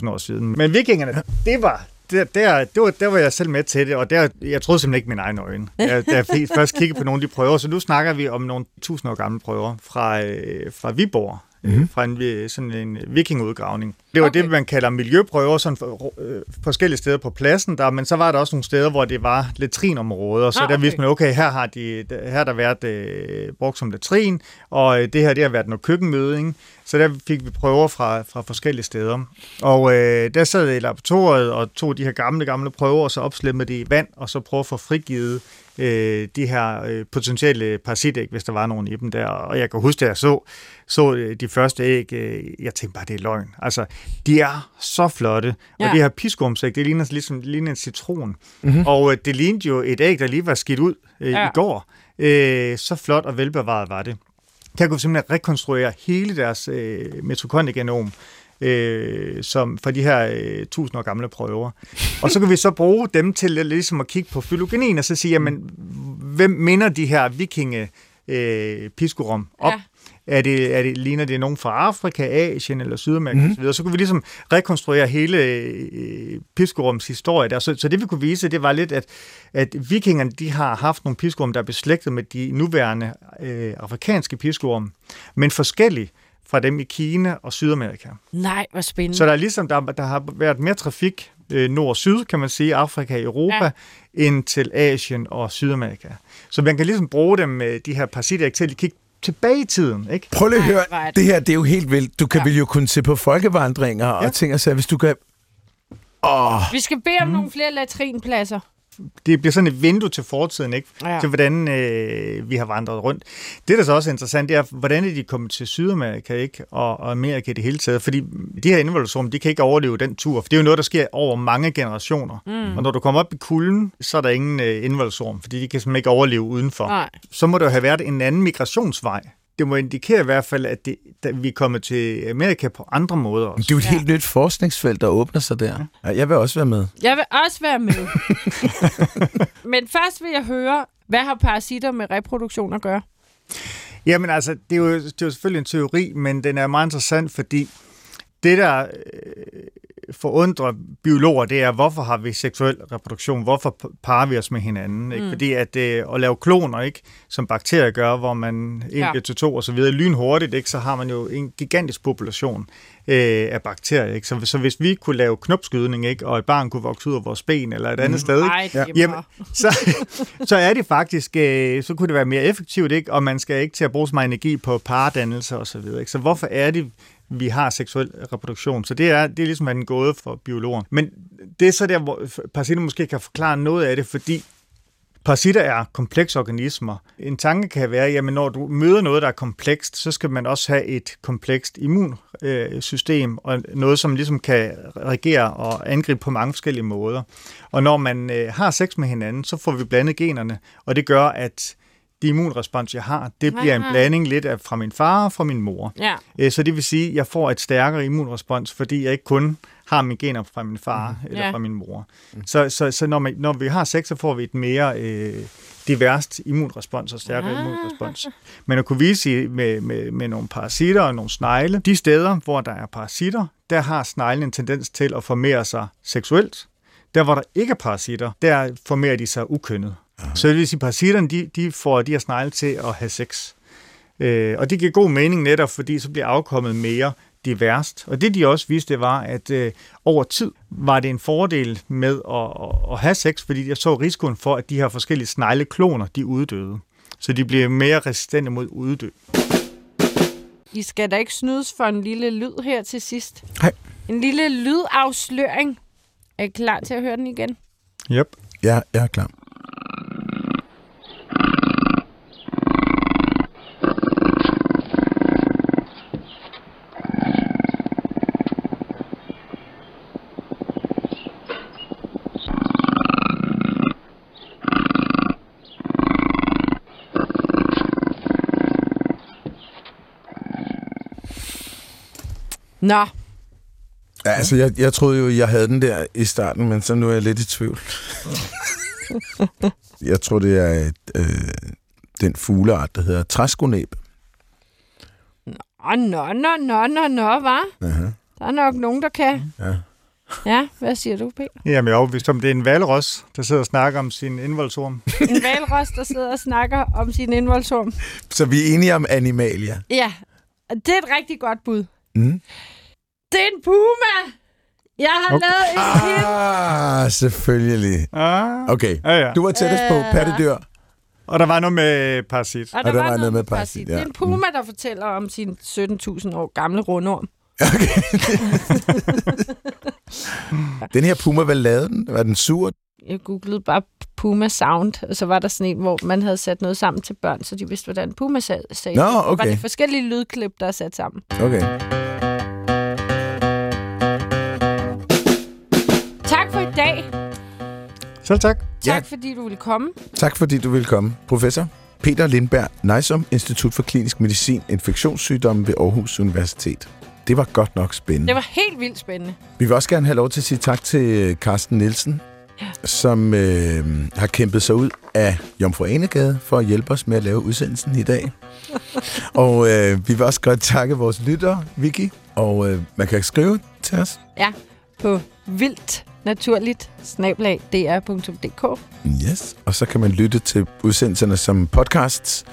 50.000 år siden. Men vikingerne, det var... Der, der, det var, der var jeg selv med til det, og der, jeg troede simpelthen ikke mine egne øjne. Jeg, da jeg [LAUGHS] først kiggede på nogle af de prøver, så nu snakker vi om nogle tusind år gamle prøver fra, øh, fra Viborg, mm-hmm. fra en, vi- sådan en vikingudgravning. Det var
Okay.
det, man kalder miljøprøver, sådan for, øh, forskellige steder på pladsen, der, men så var der også nogle steder, hvor det var latrinområder, så ah, der
okay.
vidste man, okay, her har, de, her har der været øh, brugt som latrin, og øh, det her det har været noget køkkenmøde, ikke? Så der fik vi prøver fra, fra forskellige steder. Og øh, der sad jeg i laboratoriet og tog de her gamle, gamle prøver, og så opslemmede det i vand, og så prøvede at få frigivet øh, de her øh, potentielle parasitæg, hvis der var nogen i dem der. Og jeg kan huske, at jeg så, så øh, de første æg, øh, jeg tænkte bare, det er løgn. Altså, de er så flotte, og
Ja.
det her piskumsæg, det ligner ligesom ligner en citron. Mm-hmm. Og øh, det lignede jo et æg, der lige var skidt ud øh,
ja.
i går. Øh, så flot og velbevaret var det. Der kunne vi simpelthen rekonstruere hele deres øh, mitokondriegenom øh, som fra de her øh, tusind år gamle prøver. Og så kan vi så bruge dem til at, ligesom at kigge på fylogenien og så sige, jamen, hvem minder de her vikinge øh, piskurum op?
Ja.
Er det, er det, ligner det nogen fra Afrika, Asien eller Sydamerika mm. osv.? Så kunne vi ligesom rekonstruere hele øh, piskurums historie der. Så, så det vi kunne vise, det var lidt, at, at vikingerne de har haft nogle piskurum, der er beslægtet med de nuværende øh, afrikanske piskurum, men forskellige fra dem i Kina og Sydamerika.
Nej, hvor spændende.
Så der er ligesom, der, der har været mere trafik øh, nord-syd, kan man sige, Afrika og Europa,
Ja.
ind til Asien og Sydamerika. Så man kan ligesom bruge dem, øh, de her parasitæg, til at kigge tilbage i tiden, ikke?
Prøv lige at høre,
det-
her det er jo helt vildt. Du kan
Ja.
vel jo kunne se på folkevandringer og
Ja.
ting og sager, hvis du kan... Åh,
Vi skal bede om nogle flere latrinpladser.
Det bliver sådan et vindue til fortiden, ikke?
Ja.
Til hvordan øh, vi har vandret rundt. Det, der så også er interessant, det er, hvordan er de kommet til Sydamerika, ikke? Og, og Amerika i det hele taget. Fordi de her involutioner, de kan ikke overleve den tur, for det er jo noget, der sker over mange generationer. Mm. Og når du kommer op i kulden, så er der ingen øh, involution, fordi de kan simpelthen ikke overleve udenfor.
Nej.
så må der jo have været en anden migrationsvej. Det må indikere i hvert fald, at det, da vi er kommet til Amerika på andre måder også.
det er jo et helt nyt forskningsfelt, der åbner sig der. Ja, jeg vil også være med.
Jeg vil også være med. [LAUGHS] Men først vil jeg høre, hvad har parasitter med reproduktion at gøre?
Jamen altså, det er, jo, det er jo selvfølgelig en teori, men den er meget interessant, fordi det, der øh, forundrer biologer, det er, hvorfor har vi seksuel reproduktion? Hvorfor parer vi os med hinanden? Ikke?
Mm.
Fordi at, øh, at lave kloner, ikke, som bakterier gør, hvor man en
Ja.
ja. til to og så videre, lynhurtigt, ikke, så har man jo en gigantisk population øh, af bakterier. Ikke? Så, så hvis vi kunne lave knopskydning, ikke, og et barn kunne vokse ud af vores ben eller et andet sted, ikke,
Nej,
Ja.
det
Jamen, så, [LAUGHS] så er det faktisk, øh, så kunne det være mere effektivt, ikke? og man skal ikke til at bruge så meget energi på pardannelse og så videre. Ikke? Så hvorfor er det, vi har seksuel reproduktion? Så det er, det er ligesom en gåde for biologer. Men det er så der, hvor parasitter måske kan forklare noget af det, fordi Parasitter er komplekse organismer. En tanke kan være, at når du møder noget, der er komplekst, så skal man også have et komplekst immunsystem, og noget, som ligesom kan reagere og angribe på mange forskellige måder. Og når man øh, har sex med hinanden, så får vi blandet generne, og det gør, at det immunrespons, jeg har, det bliver en blanding lidt af fra min far og fra min mor.
Ja.
Øh, Så det vil sige, at jeg får et stærkere immunrespons, fordi jeg ikke kun har mine gener fra min far mm. eller
Ja.
fra min mor. Mm. Så, så, så når, man, når vi har sex, så får vi et mere øh, diverst immunrespons og stærkere
Ah.
immunrespons. Men at kunne vise med, med, med nogle parasitter og nogle snegle, de steder, hvor der er parasitter, der har sneglen en tendens til at formere sig seksuelt. Der, hvor der ikke er parasitter, der formerer de sig ukønnet. Så det vil sige, parasitterne de, de får de her snegle til at have sex. Øh, og det giver god mening netop, fordi så bliver afkommet mere diverst. Og det de også viste, det var, at øh, over tid var det en fordel med at, at, at have sex, fordi jeg så risikoen for, at de her forskellige sneglekloner, de uddøde. Så de bliver mere resistente mod uddø.
I skal da ikke snydes for en lille lyd her til sidst.
Nej.
En lille lydafsløring. Er I klar til at høre den igen?
Yep.
Ja, jeg er klar.
Nå,
Ja, altså, jeg, jeg troede jo, jeg havde den der i starten, men så nu er jeg lidt i tvivl. [LAUGHS] Jeg tror, det er et, øh, den fugleart, der hedder træskonæb.
Åh, nå, nå, nå, nå, nå, hva'? Der er nok nogen, der kan.
Ja.
Ja, hvad siger du, Peter?
Jamen, jeg er overbevist om, det er en valros, der sidder og snakker om sin indvoldsorm. [LAUGHS]
En valros, der sidder og snakker om sin indvoldsorm.
Så vi er enige om animalia.
Ja, det er et rigtig godt bud.
Mm.
Det er en puma! Jeg har
Okay.
lavet en hit.
Ah, selvfølgelig.
Ah.
Okay,
Ja, ja.
du var tættest på
Øh.
pattedyr.
Og der var noget med parasit.
Og der,
der
var, noget med
parasit,
parasit. Det er
ja.
en puma, der fortæller om sin 17.000 år gamle rundorm.
Okay. [LAUGHS] den her puma, hvad lavede den? Var den sur?
Jeg googlede bare Puma Sound, og så var der sådan en, hvor man havde sat noget sammen til børn, så de vidste, hvordan Puma sag- sagde.
Nå,
det.
Okay.
var det forskellige lydklip, der er sat sammen.
Okay.
Tak for i dag.
Selv tak.
Tak
Ja.
fordi du ville komme.
Tak fordi du vil komme, professor. Peter Lindberg, Nejsom, Institut for Klinisk Medicin, Infektionssygdomme ved Aarhus Universitet. Det var godt nok spændende.
Det var helt vildt spændende.
Vi vil også gerne have lov til at sige tak til Carsten Nielsen, som øh, har kæmpet sig ud af Jomfru Anegade for at hjælpe os med at lave udsendelsen i dag. [LAUGHS] og øh, vi vil også godt takke vores lyttere, Vicky, og øh, man kan skrive til os.
Ja, på vildt naturligt snablag dr.dk.
Yes. Og så kan man lytte til udsendelserne som podcasts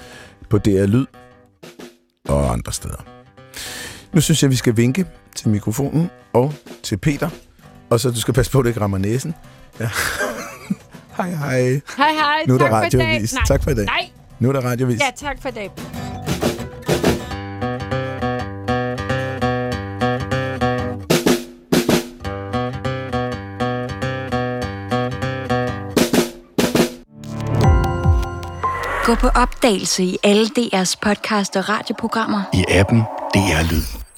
på DR Lyd og andre steder. Nu synes jeg, vi skal vinke til mikrofonen og til Peter. Og så du skal passe på, at du ikke rammer næsen. Ja. [LAUGHS] hej hej.
Hej hej,
Nu er der
tak for dag.
radioavis.
Nej,
Tak for i dag.
Nej,
Nu er der radiovis.
ja, tak for i dag.
Gå på opdagelse i alle DR's podcast og radioprogrammer.
I appen DR Lyd.